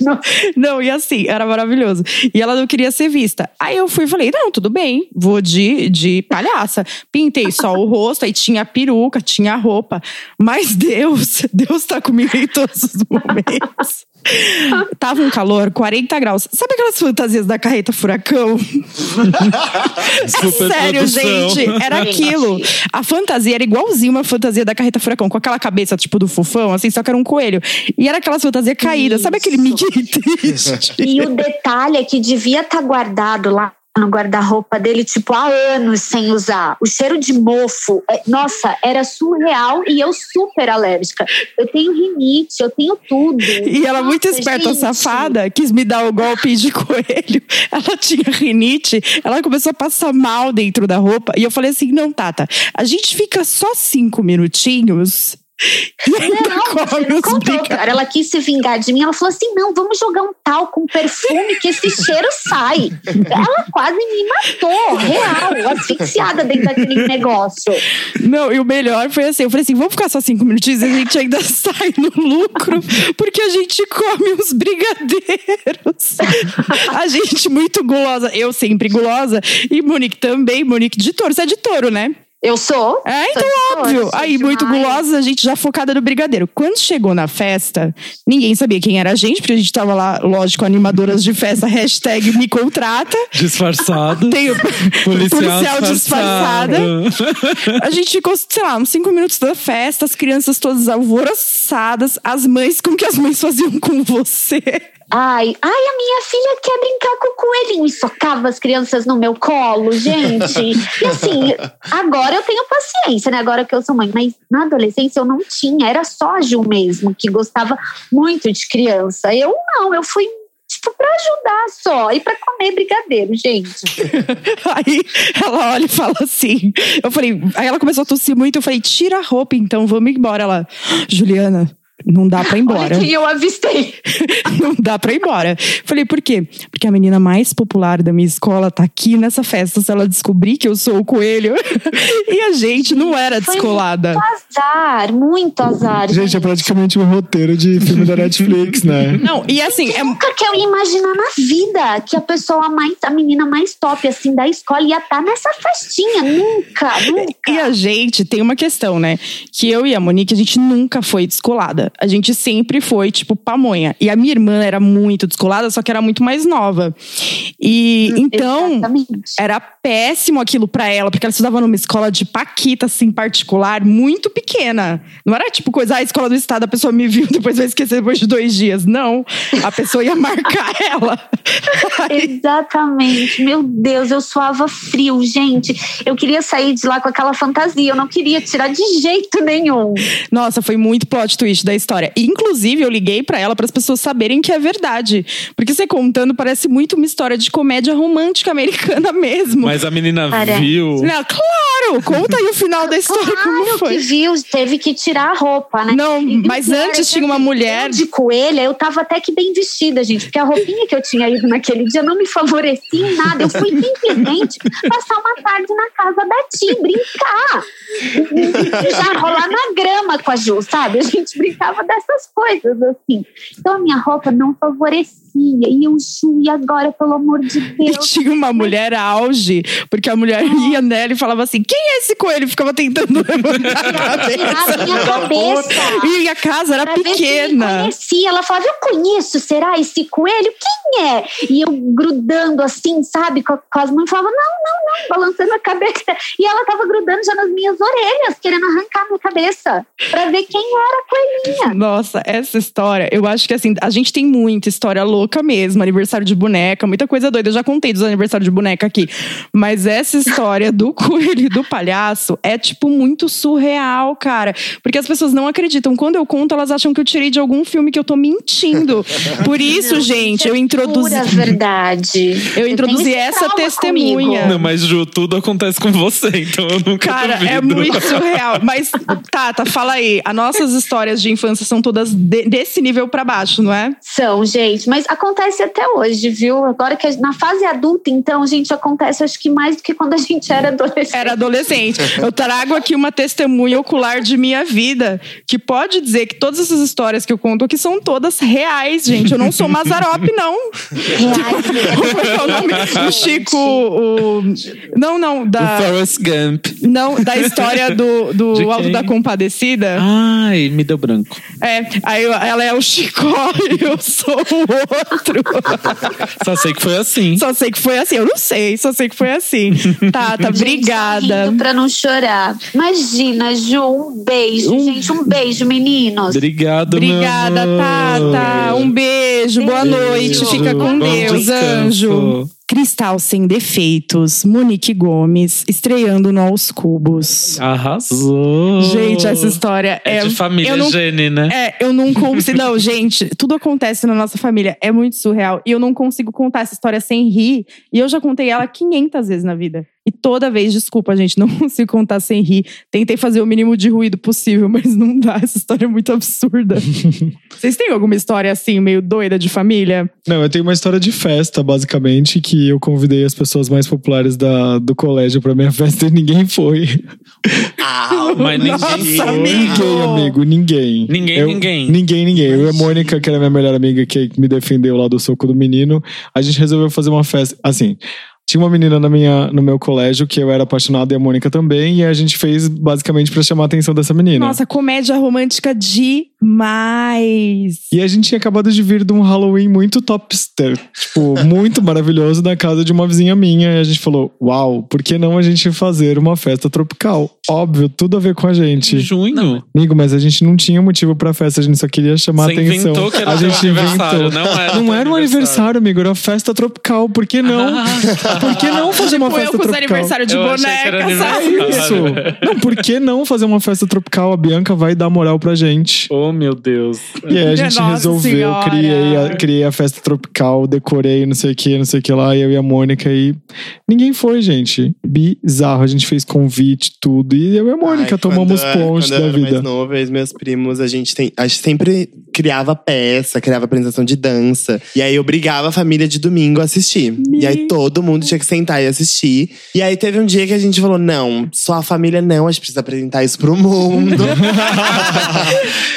Não, e assim, era maravilhoso. E ela não queria ser vista. Aí eu fui e falei: não, tudo bem, vou de, de palhaça. Pintei só o rosto, aí tinha a peruca, tinha a roupa. Mas Deus, *laughs* Deus tá comigo em todos os momentos. *laughs* Tava um calor, 40 graus. Sabe aquelas fantasias da carreta furacão? *laughs* Super Sério, gente, era aquilo. A fantasia era igualzinho uma fantasia da carreta furacão, com aquela cabeça tipo do fofão, assim, só que era um coelho. E era aquelas fantasias caídas, sabe aquele Mickey triste? E o detalhe é que devia estar guardado lá no guarda-roupa dele, tipo, há anos sem usar. O cheiro de mofo, é- nossa, era surreal e eu super alérgica. Eu tenho rinite, eu tenho tudo. E ela, muito Nossa, esperta, gente. safada, quis me dar o golpe de *laughs* coelho. Ela tinha rinite, ela começou a passar mal dentro da roupa. E eu falei assim: não, Tata, a gente fica só cinco minutinhos. E ainda Não, *laughs* come não os contou, cara. Ela quis se vingar de mim. Ela falou assim: não, vamos jogar um tal com perfume que esse cheiro sai. Ela quase me matou, real, asfixiada dentro daquele *laughs* negócio. Não, e o melhor foi assim: eu falei assim, vamos ficar só cinco minutinhos e a gente ainda *laughs* sai no lucro, porque a gente come os brigadeiros. a gente muito gulosa, eu sempre gulosa, e Monique também, Monique de touro. Você é de touro, né? Eu sou. É, Sou então touro, óbvio. sou Aí, muito demais. gulosa, a gente já focada no brigadeiro. Quando chegou na festa, ninguém sabia quem era a gente, porque a gente tava lá, lógico, animadoras de festa, *laughs* hashtag me contrata. Disfarçado. *laughs* Tem o *laughs* Policial, policial disfarçado. disfarçada. A gente ficou, sei lá, uns cinco minutos da festa, as crianças todas alvoroçadas, as mães, como que as mães faziam com você? Ai, ai, a minha filha quer brincar com o coelhinho e socava as crianças no meu colo, gente. E assim, agora eu tenho paciência, né? Agora que eu sou mãe, mas na adolescência eu não tinha, era só a Ju mesmo que gostava muito de criança. Eu não, eu fui tipo pra ajudar só e pra comer brigadeiro, gente. *laughs* Aí ela olha e fala assim. Eu falei, aí ela começou a tossir muito, eu falei, tira a roupa então, vamos embora. Ela, Juliana. Não dá pra ir embora. Olha quem eu avistei. *laughs* Não dá pra ir embora. Falei, por quê? Porque a menina mais popular da minha escola tá aqui nessa festa. Se ela descobrir que eu sou o coelho. *laughs* e a gente não era Foi descolada. Azar, muito azar. Gente, é praticamente um roteiro de filme da Netflix, *laughs* né? Não, e assim, é, Nunca que eu ia imaginar na vida que a pessoa mais, a menina mais top assim da escola ia estar nessa festinha. Nunca, nunca. E a gente tem uma questão, né? Que eu e a Monique, a gente nunca foi descolada. A gente sempre foi, tipo, pamonha. E a minha irmã era muito descolada, só que era muito mais nova. E então, Exatamente. era péssimo aquilo pra ela, porque ela estudava numa escola de Paquita, assim, particular, muito pequena. Não era tipo coisa, ah, escola do estado, a pessoa me viu, *laughs* depois vai esquecer depois de dois dias. Não. A pessoa ia marcar *laughs* ela. Exatamente. Meu Deus, eu suava frio, gente. Eu queria sair de lá com aquela fantasia. Eu não queria tirar de jeito nenhum. Nossa, foi muito plot twist da história. E, inclusive, eu liguei pra ela para as pessoas saberem que é verdade. Porque você contando parece muito uma história de comédia romântica americana *laughs* mesmo. Mas a menina viu. Não, claro! Conta aí o final da história, como Claro que foi. viu, teve que tirar a roupa, né? Não, E mas pior antes que, tinha uma mulher. De coelha, eu tava até que bem vestida, gente, porque a roupinha que eu tinha ido naquele dia não me favorecia em nada. Eu fui simplesmente passar uma tarde na casa da Ti, brincar. Já rolar na grama com a Ju, sabe? A gente brincava dessas coisas, assim. Então a minha roupa não favorecia E eu, Ju, e agora, pelo amor de *laughs* E Deus? tinha uma mulher auge, porque a mulher ia nela e falava assim: quem é esse coelho? E ficava tentando *laughs* levantar a cabeça. minha cabeça. E a casa era Pra ver se me pequena. conhecia. Ela falava, eu conheço, será esse coelho? Quem é? E eu grudando assim, sabe, com, com as mãos, falava, não, não, não, balançando a cabeça. E ela tava grudando já nas minhas orelhas, querendo arrancar minha cabeça, pra ver quem era a coelhinha. Nossa, essa história, eu acho que assim, a gente tem muita história louca mesmo, aniversário de boneca, muita coisa doida. Eu já contei dos aniversários de boneca aqui. Mas essa história do *laughs* coelho e do palhaço é, tipo, muito surreal, cara. Porque as pessoas não acreditam. Quando eu conto, elas acham que eu tirei de algum filme que eu tô mentindo. Por isso, Não, gente, é eu introduzi. Pura verdade. Eu introduzi essa testemunha. comigo. Não, mas Ju, tudo acontece com você, então eu nunca Cara, duvido. é muito surreal. Mas, Tata, fala aí. As nossas histórias de infância são todas de- desse nível pra baixo, não é? São, gente, mas acontece até hoje, viu? Agora que a- na fase adulta, então, gente, acontece acho que mais do que quando a gente era adolescente. Era adolescente. Eu trago aqui uma testemunha ocular de minha vida que pode dizer que todas essas histórias que eu conto aqui são todas reais, gente. Eu não sou Mazarop, não. Reais, *laughs* Como é o nome? O Chico. O... Não, não. O Da, Forrest Gump. não, da história do, do? Alto da Compadecida. Ai, me deu branco. É, aí ela é o Chicó e *laughs* eu sou o outro. *laughs* Só sei que foi assim. Só sei que foi assim. Eu não sei, só sei que foi assim. Tata, *laughs* Gente, obrigada. rindo Pra não chorar. Imagina, Ju, um beijo, gente, um beijo, meninos. Obrigado, meu Obrigada. Tata. Um beijo, boa Beijo. noite. Fica com Bom Deus, descanso. anjo. Cristal Sem Defeitos, Monique Gomes, estreando no Aos Cubos. Arrasou. Gente, essa história é. É de família não, Gene, né? É, eu não consigo. Não, *laughs* gente, tudo acontece na nossa família. É muito surreal. E eu não consigo contar essa história sem rir. E eu já contei ela 500 vezes na vida. E toda vez, desculpa, gente, *laughs* não consigo contar sem rir. Tentei fazer o mínimo de ruído possível, *laughs* mas não dá. Essa história é muito absurda. *laughs* Vocês têm alguma história assim, meio doida de família? Não, eu tenho uma história de festa, basicamente, que eu convidei as pessoas mais populares da, do colégio pra minha festa e ninguém foi. Ah, Mas ninguém Nossa. Ninguém, amigo, ninguém. Ninguém, Eu- ninguém. Ninguém, ninguém. Eu e a Mônica, que era minha melhor amiga, que me defendeu lá do soco do menino, a gente resolveu fazer uma festa. Assim, tinha uma menina na minha, no meu colégio que eu era apaixonado e a Mônica também, e a gente fez basicamente pra chamar a atenção dessa menina. Nossa, comédia romântica demais. E a gente tinha acabado de vir de um Halloween muito topster, tipo, *laughs* muito maravilhoso na casa de uma vizinha minha. E a gente falou: Uau, por que não a gente fazer uma festa tropical? Óbvio, tudo a ver com a gente. Junho. Amigo, mas a gente não tinha motivo pra festa, a gente só queria chamar Você a atenção. inventou que era a teu gente aniversário, inventou. não era Não era um aniversário, amigo, era uma festa tropical. Por que não? Por que não fazer uma Tipo, eu festa com os tropical? aniversários de Eu boneca, sabe? aniversário. Isso. Não, por que não fazer uma festa tropical? A Bianca vai dar moral pra gente. Oh, meu Deus. E aí a gente Nossa resolveu, Senhora. criei a, criei a festa tropical, decorei, não sei o que, não sei o que lá, eu e a Mônica e ninguém foi, gente. Bizarro, a gente fez convite, tudo. E eu e a Mônica Ai, tomamos quando- ponte eu da era vida. mais novo, eu e os meus primos, a gente, tem, a gente sempre criava peça, criava apresentação de dança. E aí obrigava a família de domingo a assistir. E aí todo mundo tinha que sentar e assistir. E aí teve um dia que a gente falou: não, só a família não, a gente precisa apresentar isso pro mundo. *laughs*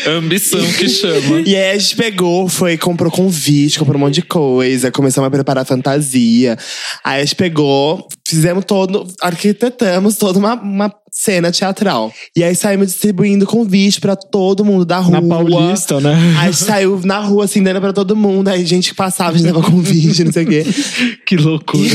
*laughs* Ambição que chama. *laughs* E aí a gente pegou, foi, comprou convite, comprou um monte de coisa, começamos a preparar fantasia. Aí a gente pegou, fizemos todo, arquitetamos toda uma, uma cena teatral. E aí saímos distribuindo convite pra todo mundo da rua. Na Paulista, né? Aí a gente saiu na rua, assim, dando pra todo mundo. Aí gente que passava, a gente dava convite, não sei o quê. *laughs* Que loucura.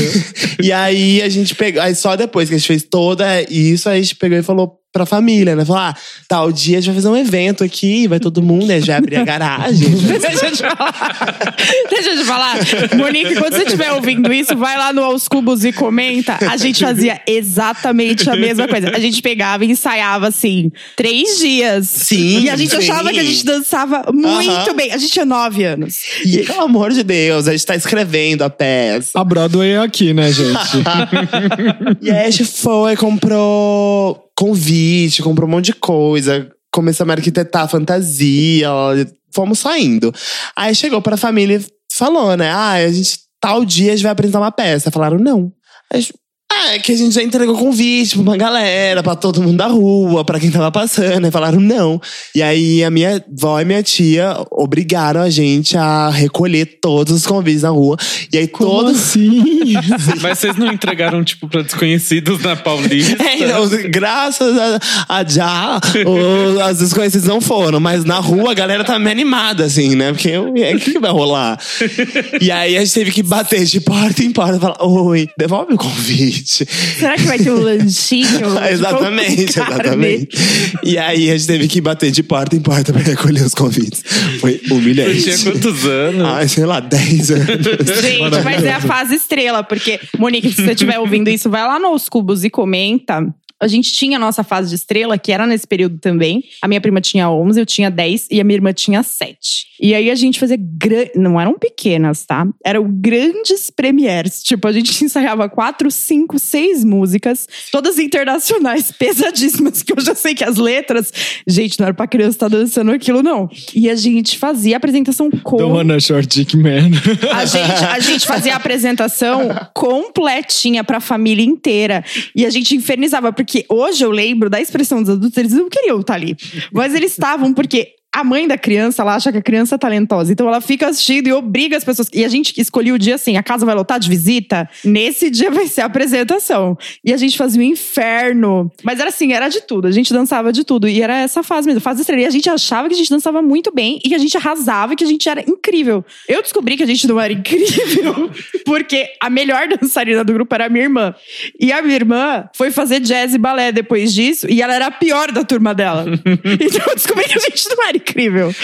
E aí a gente pegou. Aí só depois que a gente fez toda isso, aí a gente pegou e falou pra família, né? Falou: ah, tal dia a gente vai fazer um evento aqui, vai todo mundo, gente vai abrir a garagem. *laughs* Deixa eu te falar. Deixa eu te falar. Monique, quando você estiver ouvindo isso, vai lá no Aos Cubos e comenta. A gente fazia exatamente a mesma coisa. A gente pegava e ensaiava, assim, três dias. Sim, E a gente sim. achava que a gente dançava muito bem. A gente tinha nove anos. E pelo amor de Deus, a gente tá escrevendo a peça. A Broadway é aqui, né, gente? *laughs* E aí a gente foi, comprou convite, comprou um monte de coisa. Começamos a arquitetar fantasia, fomos saindo. Aí chegou pra família e falou, né? Ah, a gente, tal dia a gente vai apresentar uma peça. Falaram, não. A é que a gente já entregou convite pra uma galera, pra todo mundo da rua, pra quem tava passando. E falaram não. E aí a minha avó e minha tia obrigaram a gente a recolher todos os convites na rua. E aí Como todos. assim? *laughs* Mas vocês não entregaram, tipo, pra desconhecidos na Paulista? É, então, graças a, a já, o- as desconhecidas não foram, mas na rua a galera tá meio animada, assim, né? Porque o que, que vai rolar? E aí a gente teve que bater de porta em porta e falar: Oi, devolve o convite. Será que vai ter um lanchinho? *laughs* exatamente, exatamente. E aí a gente teve que bater de porta em porta pra recolher os convites. Foi Você humilhante. tinha quantos anos? Ai, sei lá, 10 anos. Gente, mas é a fase estrela, porque, Monique, se você estiver ouvindo isso, vai lá nos cubos e comenta. A gente tinha a nossa fase de estrela, que era nesse período também. A minha prima tinha 11, eu tinha 10 e a minha irmã tinha 7. E aí a gente fazia. Gran... Não eram pequenas, tá? Eram grandes premieres. Tipo, a gente *laughs* ensaiava quatro, cinco, seis músicas, todas internacionais, *laughs* pesadíssimas, que eu já sei que as letras. Gente, não era pra criança estar dançando aquilo, não. E a gente fazia a apresentação com. Don't wanna short dick man. A gente, a gente fazia a apresentação *laughs* completinha pra família inteira. E a gente infernizava, porque hoje eu lembro da expressão dos adultos, eles não queriam estar ali. Mas eles estavam, porque a mãe da criança, ela acha que a criança é talentosa. Então ela fica assistindo e obriga as pessoas. E a gente escolhia o dia assim: a casa vai lotar de visita. Nesse dia vai ser a apresentação. E a gente fazia um inferno. Mas era assim, era de tudo. A gente dançava de tudo. E era essa fase mesmo, fase estrela. E a gente achava que a gente dançava muito bem e que a gente arrasava e que a gente era incrível. Eu descobri que a gente não era incrível *laughs* porque a melhor dançarina do grupo era a minha irmã. E a minha irmã foi fazer jazz e balé depois disso e ela era a pior da turma dela. *laughs* então eu descobri que a gente não era incrível.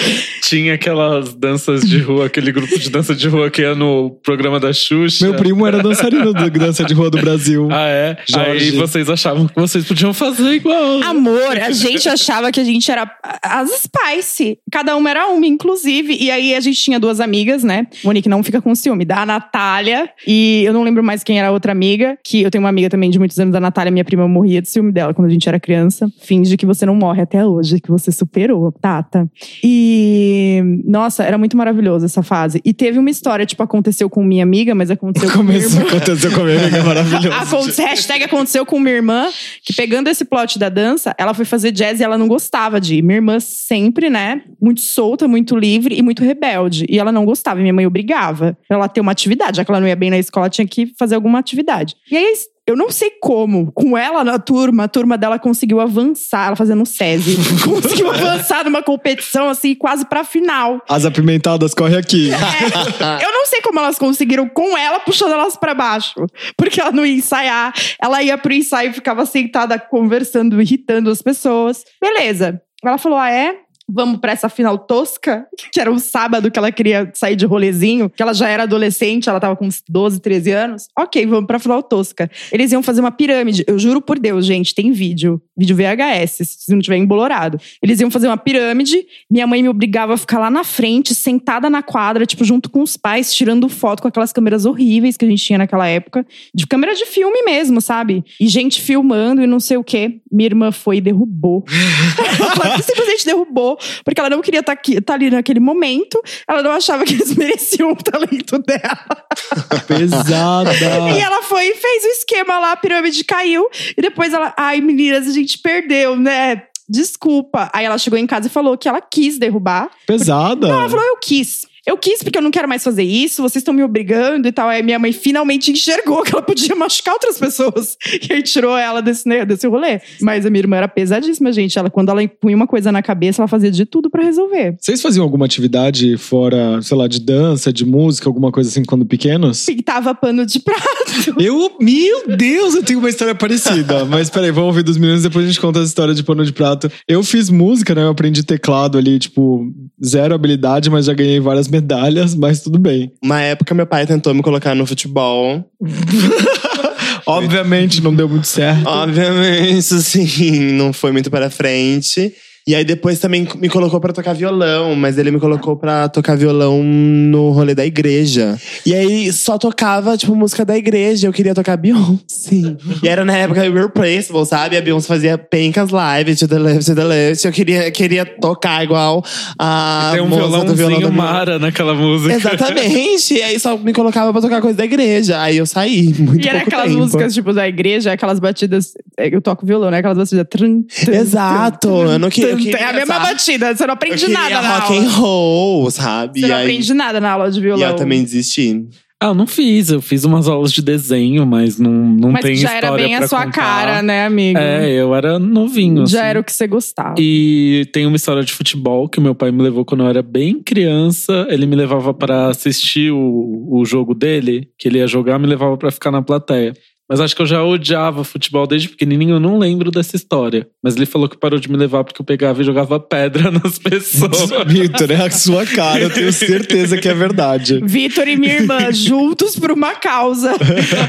Tinha aquelas danças de rua, aquele grupo de dança de rua que ia no programa da Xuxa. Meu primo era dançarino da dança de rua do Brasil. Ah, é? Jorge. Aí vocês achavam que vocês podiam fazer igual. Amor, a gente achava que a gente era as Spice. Cada uma era uma, inclusive. E aí a gente tinha duas amigas, né? Monique não fica com ciúme. Da Natália e eu não lembro mais quem era a outra amiga. Que eu tenho uma amiga também de muitos anos, a Natália, minha prima, morria de ciúme dela quando a gente era criança. Finge que você não morre até hoje, que você superou, Tata. E nossa, era muito maravilhoso essa fase. E teve uma história, tipo, aconteceu com minha amiga, mas aconteceu com minha Começou, irmã. aconteceu com minha amiga, é maravilhoso. *laughs* Aconte- hashtag aconteceu com minha irmã, que pegando esse plot da dança, ela foi fazer jazz e ela não gostava de ir. Minha irmã sempre, né, muito solta, muito livre e muito rebelde. E ela não gostava, e minha mãe obrigava pra ela ter uma atividade. Já que ela não ia bem na escola, tinha que fazer alguma atividade. E aí, eu não sei como, com ela na turma, a turma dela conseguiu avançar, ela fazendo SESI, *laughs* conseguiu avançar numa competição, assim, quase pra final. As apimentadas corre aqui. É, eu não sei como elas conseguiram com ela puxando elas pra baixo. Porque ela não ia ensaiar. Ela ia pro ensaio e ficava sentada conversando, irritando as pessoas. Beleza. Ela falou: ah, é? Vamos pra essa final tosca, que era um sábado que ela queria sair de rolezinho, que ela já era adolescente, ela tava com uns 12, 13 anos. Ok, vamos pra final tosca. Eles iam fazer uma pirâmide. Eu juro por Deus, gente, tem vídeo. Vídeo VHS, se não tiver embolorado. Eles iam fazer uma pirâmide. Minha mãe me obrigava a ficar lá na frente, sentada na quadra, tipo, junto com os pais, tirando foto com aquelas câmeras horríveis que a gente tinha naquela época. De câmera de filme mesmo, sabe? E gente filmando e não sei o quê. Minha irmã foi e derrubou. *laughs* simplesmente derrubou, porque ela não queria estar ali naquele momento. Ela não achava que eles *laughs* mereciam o talento dela. *laughs* Pesada. E ela foi e fez o esquema lá, a pirâmide caiu. E depois ela, ai meninas, a gente perdeu, né? Desculpa. Aí ela chegou em casa e falou que ela quis derrubar. Pesada. Não, ela falou, eu quis. Eu quis porque eu não quero mais fazer isso, vocês estão me obrigando e tal. Aí minha mãe finalmente enxergou que ela podia *laughs* machucar outras pessoas. E aí tirou ela desse, né, desse rolê. Mas a minha irmã era pesadíssima, gente. Ela, quando ela punha uma coisa na cabeça, ela fazia de tudo pra resolver. Vocês faziam alguma atividade fora, sei lá, de dança, de música, alguma coisa assim quando pequenos? Pintava pano de prato. Eu, meu Deus, eu tenho uma história parecida. Mas peraí, vamos ouvir dos meninos, depois a gente conta essa história de pano de prato. Eu fiz música, né? Eu aprendi teclado ali, tipo, zero habilidade, mas já ganhei várias medalhas, mas tudo bem. Uma época, meu pai tentou me colocar no futebol. *laughs* Obviamente não deu muito certo. Obviamente, *laughs* sim, não foi muito para frente. E aí depois também me colocou pra tocar violão, mas ele me colocou pra tocar violão no rolê da igreja. E aí só tocava, tipo, música da igreja. Eu queria tocar Beyoncé. e era na época Irreplaceable, sabe? A Beyoncé fazia pencas live, to the left, to the left. Eu queria, queria tocar igual a Tem um moça do violão da minha- Mara naquela música. Exatamente. E aí só me colocava pra tocar coisa da igreja. Aí eu saí. Muito E era pouco aquelas tempo. músicas, tipo, da igreja, aquelas batidas. é, Eu toco violão, né? Aquelas batidas. trum, Exato. Eu não que- eu queria, É a mesma sabe? batida, você não aprende nada na rock aula. and roll, sabe? Você não e aí, aprende nada na aula de violão. E eu também desisti. Ah, eu não fiz. Eu fiz umas aulas de desenho, mas não, não Mas tem já história era bem a sua contar. cara, né, amigo? É, eu era novinho. Já assim. era o que você gostava. E tem uma história de futebol que meu pai me levou quando eu era bem criança. Ele me levava pra assistir o, o jogo dele, que ele ia jogar, me levava pra ficar na plateia. Mas acho que eu já odiava futebol desde pequenininho, eu não lembro dessa história. Mas ele falou que parou de me levar porque eu pegava e jogava pedra *laughs* nas pessoas. *laughs* Vitor, é a sua cara, eu tenho certeza que é verdade. Vitor e minha irmã, *laughs* juntos por uma causa.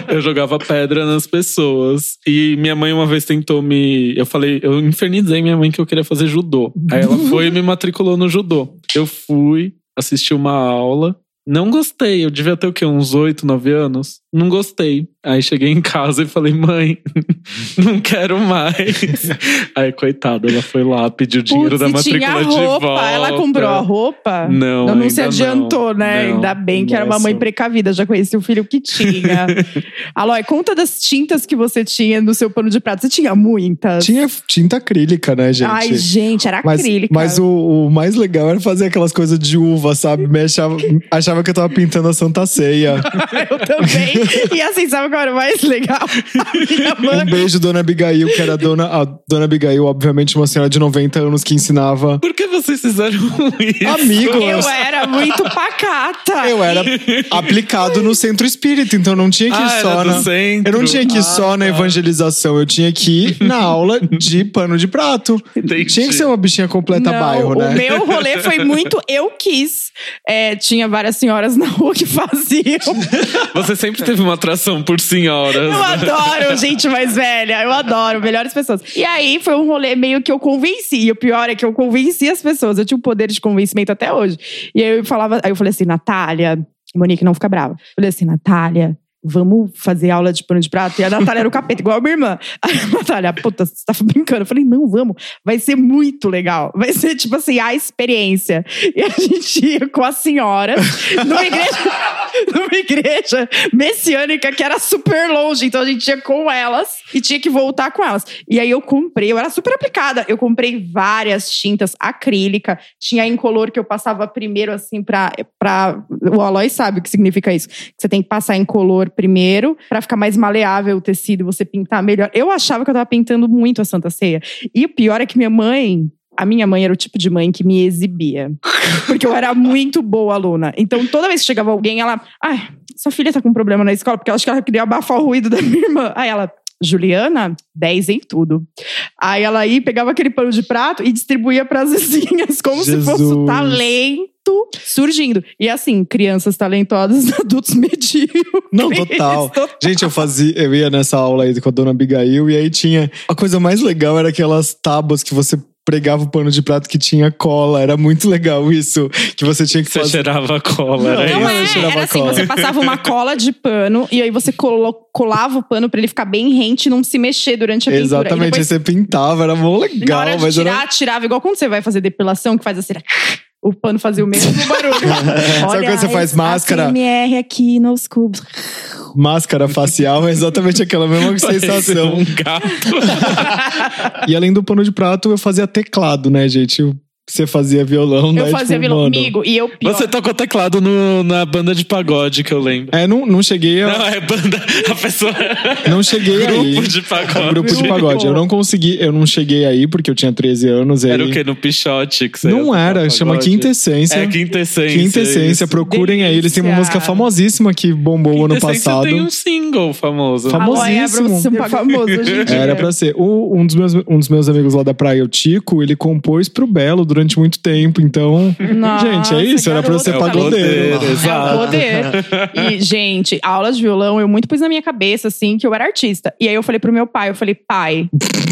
eu jogava pedra nas pessoas. E minha mãe uma vez tentou me. Eu falei, eu infernizei minha mãe que eu queria fazer judô. Aí ela foi e me matriculou no judô. Eu fui, assisti uma aula. Não gostei, eu devia ter o quê? Uns 8, 9 anos? Não gostei. Aí cheguei em casa e falei, mãe, *laughs* não quero mais. *laughs* Aí, coitada, ela foi lá, pediu dinheiro Putz, da tinha matrícula a roupa. de volta. Ela comprou a roupa? Não, Não, não se adiantou, não. né? Não. Ainda bem que era uma mãe precavida, já conhecia o filho que tinha. *laughs* Aloy, conta das tintas que você tinha no seu pano de prato. Você tinha muitas? Tinha tinta acrílica, né, gente? Ai, gente, era Mas, acrílica. mas o, o mais legal era fazer aquelas coisas de uva, sabe? Me achava, achava que eu tava pintando a Santa Ceia. Eu também. E assim, sabe era o mais legal? *laughs* Um beijo, Dona Abigail, que era a dona, a Dona Abigail, obviamente, uma senhora de 90 anos que ensinava Por que vocês fizeram isso? amigos. Eu era muito pacata. Eu era aplicado no centro espírita, então não tinha que ir Ah, era só do na. centro. Eu não tinha que ir Ah, só na tá. evangelização, eu tinha que ir na aula de pano de prato. Entendi. Tinha que ser uma bichinha completa Não, bairro, né? O meu rolê foi muito eu quis. É, tinha várias senhoras na rua que faziam. Você sempre teve uma atração por senhoras. Eu adoro gente mais velha. Eu adoro, melhores pessoas. E aí foi um rolê meio que eu convenci. E o pior é que eu convenci as pessoas. Eu tinha um poder de convencimento até hoje. E aí eu falava, aí eu falei assim, Natália, Monique, não fica brava. Eu falei assim, Natália. Vamos fazer aula de pano de prato? E a Natália era o capeta, igual a minha irmã. *laughs* A Natália, puta, você tá brincando? Eu falei, não, vamos. Vai ser muito legal. Vai ser, tipo assim, a experiência. E a gente ia com a senhora numa igreja, *laughs* numa igreja messiânica que era super longe. Então a gente ia com elas e tinha que voltar com elas. E aí eu comprei, eu era super aplicada. Eu comprei várias tintas acrílica. Tinha incolor que eu passava primeiro, assim, pra. pra o Aloy sabe o que significa isso. Que você tem que passar incolor primeiro pra ficar mais maleável o tecido você pintar melhor. Eu achava que eu tava pintando muito a Santa Ceia. E o pior é que minha mãe. A minha mãe era o tipo de mãe que me exibia. Porque eu era muito boa aluna. Então, toda vez que chegava alguém, ela. Ai, sua filha tá com um problema na escola, porque ela acho que ela queria abafar o ruído da minha irmã. Aí ela. Juliana, 10 em tudo. Aí ela ia, pegava aquele pano de prato e distribuía pras vizinhas, como se fosse Jesus. talento surgindo. E assim, crianças talentosas, *laughs* adultos medíocres. Não, *laughs* total. Gente, eu fazia, eu ia nessa aula aí com a dona Abigail e aí tinha. A coisa mais legal era aquelas tábuas que você pregava o pano de prato que tinha cola. Era muito legal isso. Que você tinha que Você fazer. cheirava cola, era Não, Não isso? é, era assim, cola. você passava uma cola de pano e aí você colava o pano pra ele ficar bem rente e não se mexer durante a pintura. Exatamente, E aí depois, você pintava, era mó na legal, hora de mas tirar, era. tirava. Igual quando você vai fazer depilação, que faz assim... O pano fazia o mesmo *laughs* barulho. Sabe quando você faz máscara? ASMR aqui nos cubos. Máscara facial é exatamente aquela mesma *laughs* sensação. um gato. *laughs* E além do pano de prato, eu fazia teclado, né, gente? Você fazia violão, né? Eu fazia tipo, mano. comigo e eu pior. Você tocou teclado no- na banda de pagode que eu lembro. É, não, não cheguei a. Não, é banda. *laughs* A pessoa. Não cheguei aí. Grupo de pagode. Grupo de pagode. Eu não consegui, eu não cheguei aí porque eu tinha 13 anos. Era aí... o que? No Pichote que você Não era, chama Quintessência. É Quintessência. Quintessência, isso. procurem aí. Eles têm uma Delícia. música famosíssima que bombou ano passado. tem um single famoso. Famo- Alô, é pra famosíssimo. ser famoso. Era pra ser. O- um, dos meus, um dos meus amigos lá da praia, o Tico, ele compôs pro Belo durante muito tempo. Então, Nossa, gente, é isso. Era pra eu ser É o pagodeiro. poder, É exato. poder. E, gente, aulas de violão, eu muito pus na minha cabeça, assim, que eu era artista. E aí eu falei pro meu pai, eu falei, pai,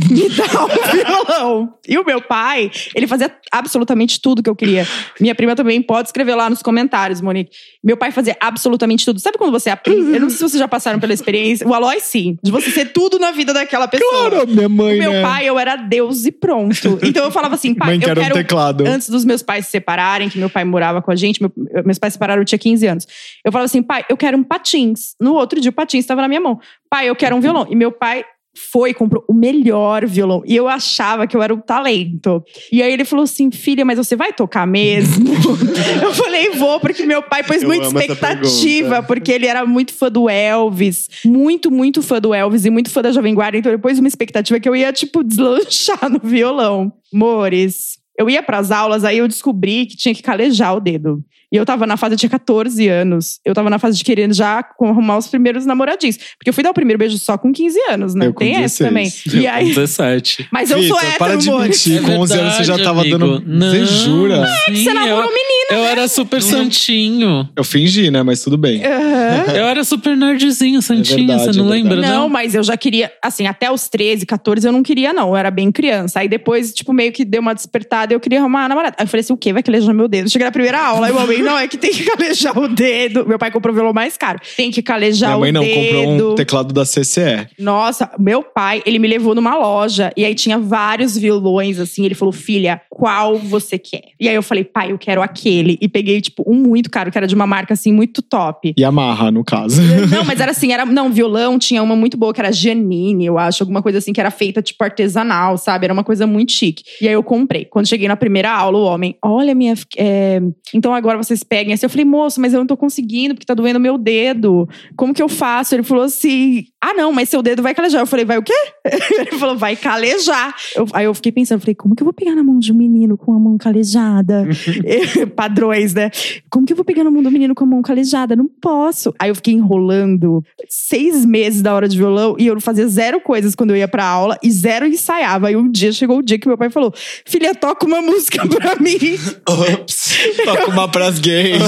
me dá um violão. E o meu pai, ele fazia absolutamente tudo que eu queria. Minha prima também pode escrever lá nos comentários, Monique. Meu pai fazia absolutamente tudo. Sabe quando você aprende? Eu não sei se vocês já passaram pela experiência. O Aloy, sim. De você ser tudo na vida daquela pessoa. Claro, minha mãe, O meu né? pai, eu era Deus e pronto. Então eu falava assim, pai, Mãe eu quer um quero teclado. antes dos meus pais se separarem, que meu pai morava com a gente, meu- meus pais se separaram, eu tinha 15 anos. Eu falava assim, pai, eu quero um patins. No outro dia, o patins estava na minha mão. Pai, eu quero um violão. E meu pai foi comprou o melhor violão. E eu achava que eu era um talento. E aí ele falou assim, filha, mas você vai tocar mesmo? *laughs* eu falei, vou, porque meu pai pôs Eu muita expectativa, porque ele era muito fã do Elvis. Muito, muito fã do Elvis e muito fã da Jovem Guarda. Então ele pôs uma expectativa que eu ia, tipo, deslanchar no violão. Mores, eu ia pras aulas, aí eu descobri que tinha que calejar o dedo. E eu tava na fase, eu tinha 14 anos. Eu tava na fase de querendo já arrumar os primeiros namoradinhos. Porque eu fui dar o primeiro beijo só com 15 anos, né? Eu com Tem essa 16. também. E Com aí, 17. *laughs* mas eu sou Vitor, hétero, para de mentir. Com 11 anos você já tava dando- Você jura? Sim, Você namorou eu, menina, eu era super santinho. Eu fingi, né? Mas tudo bem. Aham. Eu era super nerdzinho, santinho, verdade, você não é lembra, Não, não? mas eu já queria, assim, até os 13, 14 eu não queria, não. Eu era bem criança. Aí depois, tipo, meio que deu uma despertada e eu queria arrumar uma namorada. Aí eu falei assim: o quê? Vai calejar meu dedo? Cheguei na primeira aula, aí o não, é que tem que calejar o dedo. Meu pai comprou o violão mais caro. Tem que calejar Minha mãe o não, dedo. comprou um teclado da CCE. Nossa, meu pai, ele me levou numa loja e aí tinha vários violões, assim. Ele falou, filha, qual você quer? E aí eu falei, pai, eu quero aquele. E peguei, tipo, um muito caro, que era de uma marca, assim, muito top. E amarra, no caso. *laughs* Não, mas era assim, era. Não, violão tinha uma muito boa, que era Giannini, eu acho, alguma coisa assim, que era feita tipo artesanal, sabe? Era uma coisa muito chique. E aí eu comprei. Quando cheguei na primeira aula, o homem, olha, minha. é, então agora vocês peguem assim. Eu falei, moço, mas eu não tô conseguindo, porque tá doendo meu dedo. Como que eu faço? Ele falou assim: ah, não, mas seu dedo vai calejar. Eu falei, vai o quê? *laughs* Ele falou, vai calejar. Eu- aí eu fiquei pensando, falei, como que eu vou pegar na mão de um menino com a mão calejada? *laughs* Padrões, né? Como que eu vou pegar na mão do menino com a mão calejada? Não posso. Aí eu fiquei enrolando seis meses da hora de violão e eu fazia zero coisas quando eu ia pra aula e zero ensaiava. Aí um dia chegou o dia que meu pai falou: Filha, toca uma música pra mim. *laughs* Ops. Toca uma pras gays.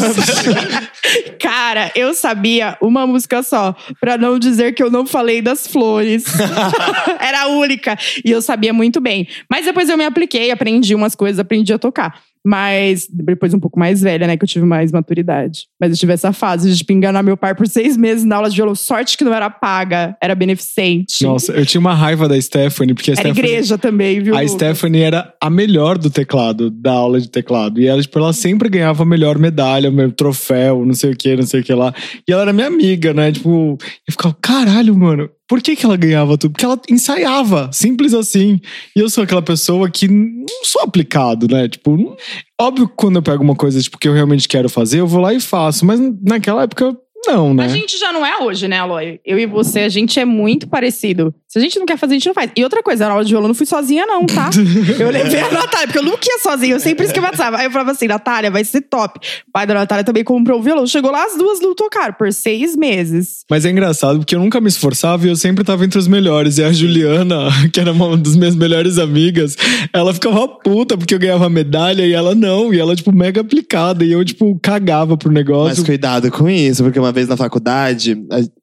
Cara, eu sabia uma música só, pra não dizer que eu não falei das flores. *laughs* Era a única. E eu sabia muito bem. Mas depois eu me apliquei, aprendi umas coisas, aprendi a tocar. Mas depois um pouco mais velha, né? Que eu tive mais maturidade. Mas eu tive essa fase de tipo, enganar meu pai por seis meses na aula de violão. Sorte que não era paga, era beneficente. Nossa, eu tinha uma raiva da Stephanie, porque a era Stephanie. igreja também, viu? A? Stephanie era a melhor do teclado, da aula de teclado. E ela, tipo, ela sempre ganhava a melhor medalha, o meu troféu, não sei o que, não sei o que lá. E ela era minha amiga, né? Tipo, eu ficava, caralho, mano, por que, que ela ganhava tudo? Porque ela ensaiava, simples assim. E eu sou aquela pessoa que não sou aplicado, né? Tipo, não- óbvio que quando eu pego uma coisa tipo, que eu realmente quero fazer, eu vou lá e faço. Mas naquela época, não, né? A gente já não é hoje, né, Aloy? Eu e você, a gente é muito parecido. Se a gente não quer fazer, a gente não faz. E outra coisa, na aula de violão eu não fui sozinha, não, tá? *laughs* Eu levei a Natália, porque eu nunca ia sozinha, eu sempre esquematizava. Aí eu falava assim, Natália, vai ser top. O pai da Natália também comprou o violão. Chegou lá, as duas não tocaram por seis meses. Mas é engraçado porque eu nunca me esforçava e eu sempre tava entre os melhores. E a Juliana, *laughs* que era uma das minhas melhores amigas, ela ficava puta porque eu ganhava medalha e ela não. E ela, tipo, mega aplicada. E eu, tipo, cagava pro Mas negócio. cuidado com isso, porque uma vez na faculdade,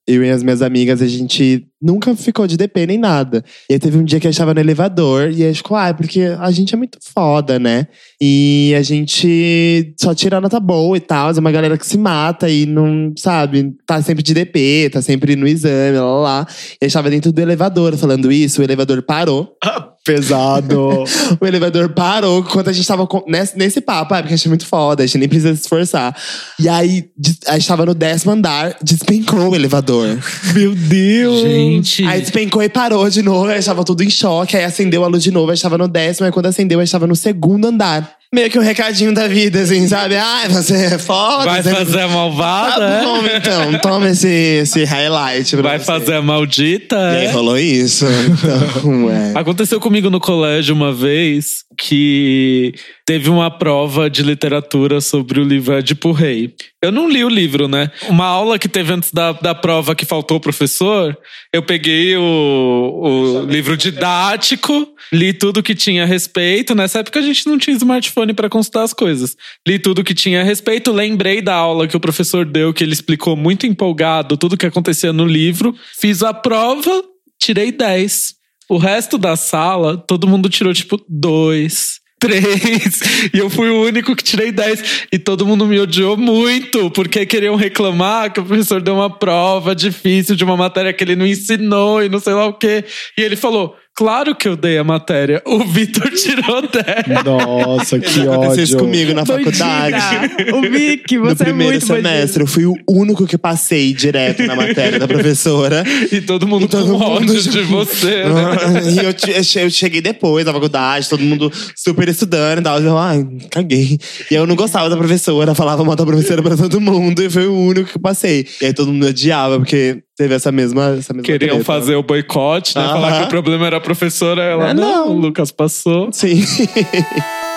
eu e as minhas amigas, a gente nunca ficou de DP nem nada. E aí teve um dia que a gente tava no elevador e a gente ficou, ah, é porque a gente é muito foda, né? E a gente só tira nota boa e tal. É uma galera que se mata e não, sabe, tá sempre de DP, tá sempre no exame, lá, lá, lá. E a gente tava dentro do elevador falando isso, o elevador parou. Pesado. *laughs* O elevador parou quando a gente tava com- nesse, nesse papo, ah, porque a gente é muito foda, a gente nem precisa se esforçar. E aí, a gente tava no décimo andar, despencou o elevador. Meu Deus. Gente. Aí despencou e parou de novo, aí a gente tava tudo em choque, aí acendeu a luz de novo, a gente tava no décimo, aí quando acendeu, a gente tava no segundo andar. Meio que um recadinho da vida, assim, sabe? Ai, você é foda. Vai você- fazer a malvada, Tá é? bom, então, toma esse, esse highlight. Vai você. fazer a maldita, E aí é? rolou isso. Então, *laughs* é. Aconteceu comigo no colégio uma vez que teve uma prova de literatura sobre o livro Édipo Rei. Eu não li o livro, né? Uma aula que teve antes da, da prova que faltou o professor, eu peguei o, o livro didático, li tudo que tinha a respeito. Nessa época a gente não tinha smartphone para consultar as coisas. Li tudo que tinha a respeito, lembrei da aula que o professor deu, que ele explicou muito empolgado tudo que acontecia no livro. Fiz a prova, tirei 10. O resto da sala, todo mundo tirou tipo dois, três. E eu fui o único que tirei dez. E todo mundo me odiou muito, porque queriam reclamar que o professor deu uma prova difícil de uma matéria que ele não ensinou e não sei lá o quê. E ele falou. Claro que eu dei a matéria. O Vitor tirou 10. Nossa, que Já aconteceu isso ódio. comigo na faculdade. O Vic, No você é primeiro muito semestre, eu fui o único que passei direto na matéria da professora. *laughs* E todo mundo E todo com mundo ódio de você, né? *laughs* e eu, che- eu che- eu cheguei depois da faculdade, todo mundo super estudando e tal. Eu, ai, caguei. E eu não gostava da professora, falava mal da professora pra todo mundo, e foi o único que passei. E aí todo mundo odiava, porque teve essa mesma. Essa mesma Queriam treta. fazer o boicote, né? Falar que o problema era a professora. Ela, Ah, não, não. o Lucas passou. Sim. *laughs*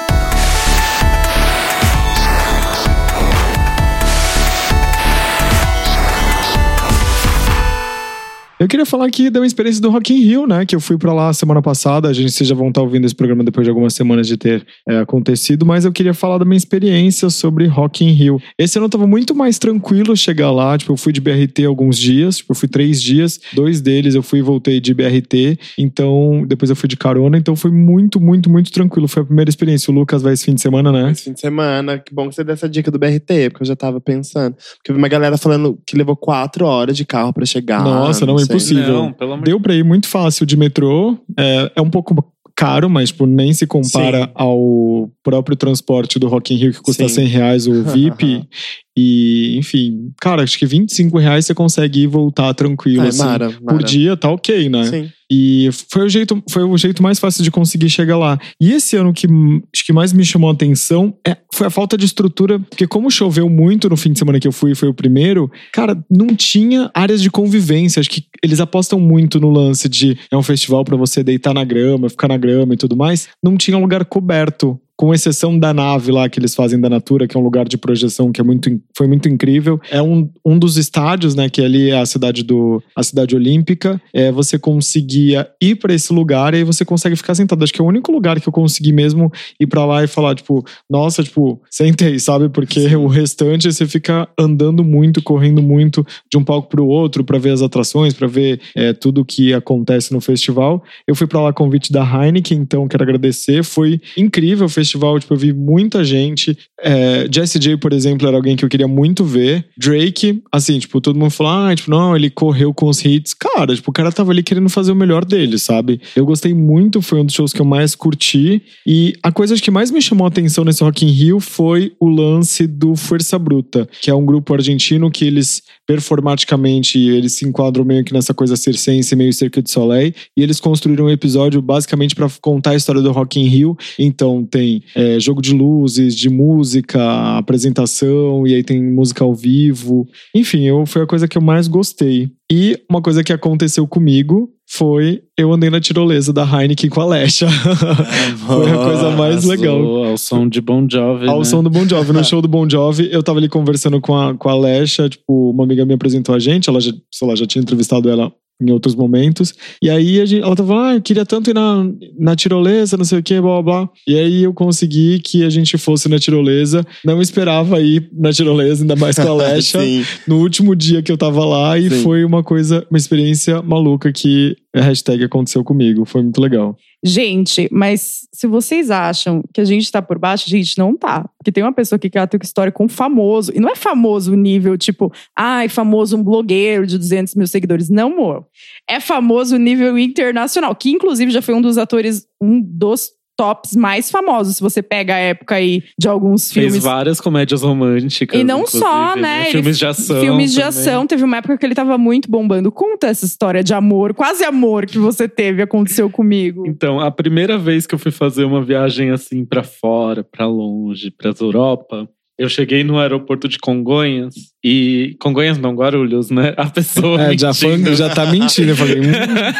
Eu queria falar aqui da minha experiência do Rock in Rio, né? Que eu fui pra lá semana passada. A gente vocês já vão estar ouvindo esse programa depois de algumas semanas de ter é, acontecido, mas eu queria falar da minha experiência sobre Rock in Rio. Esse ano eu tava muito mais tranquilo chegar lá. Tipo, eu fui de BRT alguns dias, tipo, eu fui três dias. Dois deles eu fui e voltei de BRT. Então, depois eu fui de carona. Então foi muito, muito, muito tranquilo. Foi a primeira experiência. O Lucas vai esse fim de semana, né? Esse fim de semana, que bom que você deu essa dica do BRT, porque eu já tava pensando. Porque eu vi uma galera falando que levou quatro horas de carro pra chegar. Nossa, não, é sei. Impossível. Não, Deu pra ir muito fácil de metrô. É, é um pouco caro, mas tipo, nem se compara Sim. ao próprio transporte do Rock in Rio, que custa Sim. 100 reais o VIP. *laughs* e, enfim, cara, acho que 25 reais você consegue ir voltar tranquilo, É, assim. Mara, Por Mara. dia, tá ok, né? Sim. E foi o jeito, foi o jeito mais fácil de conseguir chegar lá. E esse ano que acho que mais me chamou a atenção é, foi a falta de estrutura, porque como choveu muito no fim de semana que eu fui, foi o primeiro, cara, não tinha áreas de convivência. Acho que eles apostam muito no lance de é um festival pra você deitar na grama, ficar na grama e tudo mais. Não tinha lugar coberto. Com exceção da nave lá que eles fazem da Natura, que é um lugar de projeção que é muito, foi muito incrível. É um, um dos estádios, né? Que ali é a cidade do a cidade olímpica. É, você conseguia ir pra esse lugar e aí você consegue ficar sentado. Acho que é o único lugar que eu consegui mesmo ir pra lá e falar, tipo, nossa, tipo, sentei, sabe? Porque o restante você fica andando muito, correndo muito de um palco pro outro pra ver as atrações, pra ver é, tudo que acontece no festival. Eu fui pra lá convite da Heineken, então quero agradecer. Foi incrível o festival, tipo, eu vi muita gente. É, Jessie J, por exemplo, era alguém que eu queria muito ver. Drake, assim, tipo, todo mundo falou, ah, tipo, não, ele correu com os hits. Cara, tipo, o cara tava ali querendo fazer o melhor dele, sabe? Eu gostei muito, foi um dos shows que eu mais curti. E a coisa que mais me chamou a atenção nesse Rock in Rio foi o lance do Força Bruta, que é um grupo argentino que eles performaticamente eles se enquadram meio que nessa coisa circense, meio Cirque du Soleil, e eles construíram um episódio basicamente pra contar a história do Rock in Rio. Então tem é, jogo de luzes, de música, apresentação, e aí tem música ao vivo. Enfim, eu, foi a coisa que eu mais gostei. E uma coisa que aconteceu comigo foi eu andei na tirolesa da Heineken com a Lesha. *laughs* foi a coisa mais legal. Ao som de Bon Jovi, Ao né? som do Bon Jovi, no *laughs* show do Bon Jovi, eu tava ali conversando com a, com a Lesha, tipo, uma amiga me apresentou a gente, ela já, sei lá, já tinha entrevistado ela em outros momentos. E aí a gente, ela tava falando, ah, eu queria tanto ir na, na tirolesa, não sei o que, blá blá blá. E aí eu consegui que a gente fosse na tirolesa. Não esperava ir na tirolesa, ainda mais com a *laughs* Lesha no último dia que eu tava lá e Sim. foi uma coisa, uma experiência maluca que a hashtag aconteceu comigo. Foi muito legal. Gente, mas se vocês acham que a gente tá por baixo, a gente não tá. Porque tem uma pessoa que ela tem uma história com famoso. E não é famoso nível, tipo, ai, famoso um blogueiro de 200 mil seguidores. Não, amor. É famoso nível internacional. Que, inclusive, já foi um dos atores, um dos tops mais famosos. Se você pega a época aí de alguns Fez filmes. várias comédias românticas. E não só, né? Ele- Filmes de ação. Filmes de também. ação. Teve uma época que ele tava muito bombando. Conta essa história de amor, quase amor que você teve, aconteceu comigo. Então, a primeira vez que eu fui fazer uma viagem assim pra fora, pra longe, pra Europa, eu cheguei no aeroporto de Congonhas e Congonhas não, Guarulhos, né? A pessoa É, já, foi, já tá mentindo. Eu falei, hum,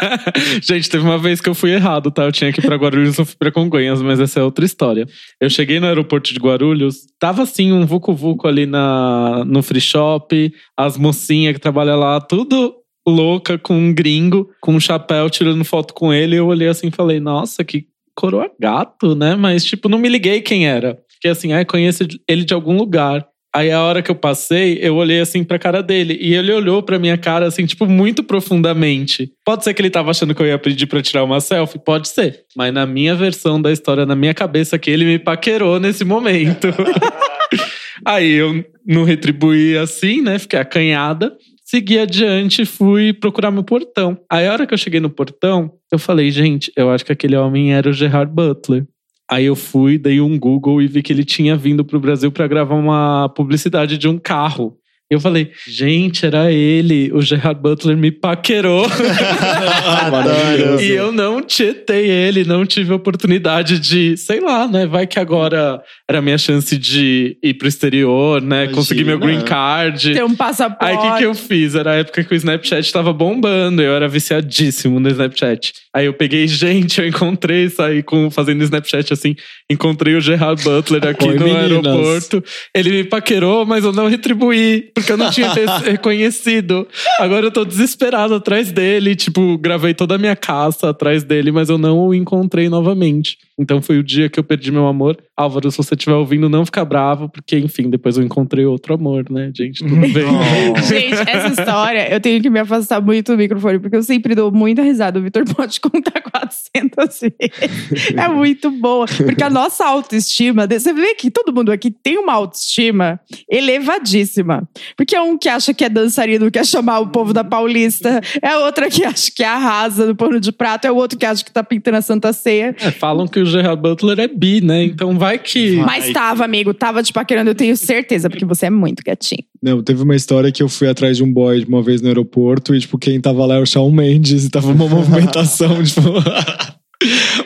*laughs* Gente, teve uma vez que eu fui errado, tá? Eu tinha que ir pra Guarulhos, eu fui pra Congonhas, mas essa é outra história. Eu cheguei no aeroporto de Guarulhos, tava assim um vucu-vucu ali na, no free shop, as mocinhas que trabalham lá, tudo louca com um gringo, com um chapéu, tirando foto com ele. Eu olhei assim e falei, nossa, que coroa gato, né? Mas, tipo, não me liguei quem era. Fiquei assim, ah, conheço ele de algum lugar. Aí a hora que eu passei, eu olhei assim pra cara dele. E ele olhou pra minha cara, assim, tipo, muito profundamente. Pode ser que ele tava achando que eu ia pedir pra tirar uma selfie? Pode ser. Mas na minha versão da história, na minha cabeça, que ele me paquerou nesse momento. *laughs* Aí eu não retribuí assim, né? Fiquei acanhada. Segui adiante fui procurar meu portão. Aí a hora que eu cheguei no portão, eu falei, gente, eu acho que aquele homem era o Gerard Butler. Aí eu fui, dei um Google e vi que ele tinha vindo pro Brasil para gravar uma publicidade de um carro. Eu falei, gente, era ele. O Gerard Butler me paquerou. *laughs* E eu não tietei ele, não tive oportunidade de, sei lá, né? Vai que agora era a minha chance de ir pro exterior, né? Imagina. Conseguir meu green card. Ter um passaporte. Aí o que, que eu fiz? Era a época que o Snapchat tava bombando, eu era viciadíssimo no Snapchat. Aí eu peguei, gente, eu encontrei, saí com, fazendo Snapchat assim, encontrei o Gerard Butler *laughs* aqui Oi, no meninas. aeroporto. Ele me paquerou, mas eu não retribuí, porque eu não tinha re- reconhecido. Agora eu tô desesperado atrás dele, tipo, gravei toda a minha caça atrás dele, mas eu não o encontrei novamente. Então foi o dia que eu perdi meu amor. Álvaro, se você estiver ouvindo, não fica bravo, porque, enfim, depois eu encontrei outro amor, né, gente? Tudo bem. *laughs* Gente, essa história, eu tenho que me afastar muito do microfone, porque eu sempre dou muita risada. O Vitor pode *laughs* contar 400 vezes. É muito boa. Porque a nossa autoestima, você vê que todo mundo aqui tem uma autoestima elevadíssima. Porque é um que acha que é dançarino, quer chamar o povo da Paulista, é outra que acha que arrasa no pano de prato, é o outro que acha que tá pintando a Santa Ceia. É, falam que o Gerard Butler é bi, né? Então vai que. Mas tava, amigo, tava te paquerando, eu tenho certeza, porque você é muito gatinho. Não, teve uma história que eu fui atrás de um boy uma vez no aeroporto e, tipo, quem tava lá era o Shawn Mendes e tava uma *laughs* movimentação, tipo. *laughs*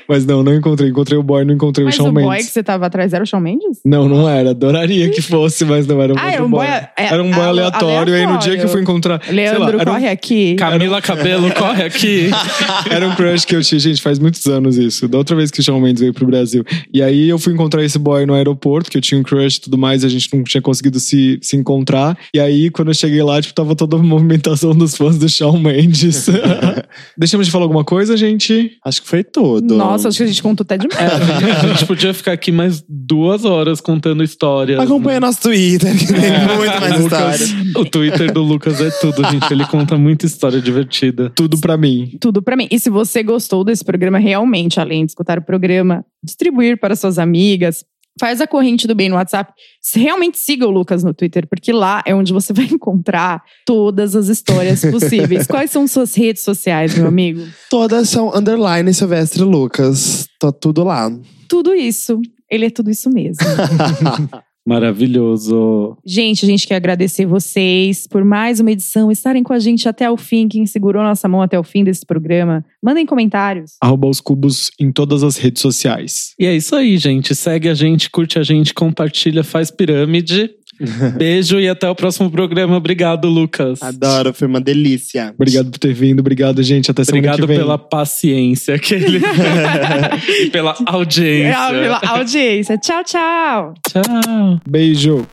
Mas não, não encontrei. Encontrei o boy, não encontrei Mas o Shawn o boy Mendes. que você tava atrás era o Shawn Mendes? Não, não era. Adoraria que *laughs* fosse, mas não era um Ah, outro era um boy- é, Era um boy ale- aleatório. E aí no dia que eu fui encontrar. sei lá, Leandro, era um- corre aqui. Camila Cabelo, corre aqui. *laughs* Era um crush que eu tinha, gente, faz muitos anos isso. Da outra vez que o Shawn Mendes veio pro Brasil. E aí eu fui encontrar esse boy no aeroporto, que eu tinha um crush e tudo mais, e a gente não tinha conseguido se, se encontrar. E aí, quando eu cheguei lá, tipo, tava toda a movimentação dos fãs do Shawn Mendes. *laughs* Deixamos de falar alguma coisa, gente? Acho que foi tudo. Nossa, acho que a gente contou até demais. *laughs* A gente podia ficar aqui mais duas horas contando histórias. Acompanha nosso Twitter, que tem muito mais Lucas- história. O Twitter do Lucas é tudo, gente. Ele conta muita história divertida. Tudo pra mim. Tudo pra mim. E se você gostou desse programa realmente, além de escutar o programa, distribuir para suas amigas, faz a corrente do bem no WhatsApp. Realmente siga o Lucas no Twitter, porque lá é onde você *laughs* vai encontrar todas as histórias possíveis. *laughs* Quais são suas redes sociais, meu amigo? Todas são underline Silvestre Lucas. Tá tudo lá. Tudo isso. Ele é tudo isso mesmo. *laughs* Maravilhoso. Gente, a gente quer agradecer vocês por mais uma edição, estarem com a gente até o fim, quem segurou nossa mão até o fim desse programa. Mandem comentários. Arroba os cubos em todas as redes sociais. E é isso aí, gente. Segue a gente, curte a gente, compartilha, faz pirâmide. *laughs* Beijo e até o próximo programa. Obrigado, Lucas. Adoro, foi uma delícia. Obrigado por ter vindo. Obrigado, gente. Até semana Obrigado que vem. pela paciência que ele... *laughs* e pela audiência. É, pela audiência. Tchau, tchau. Tchau. Beijo.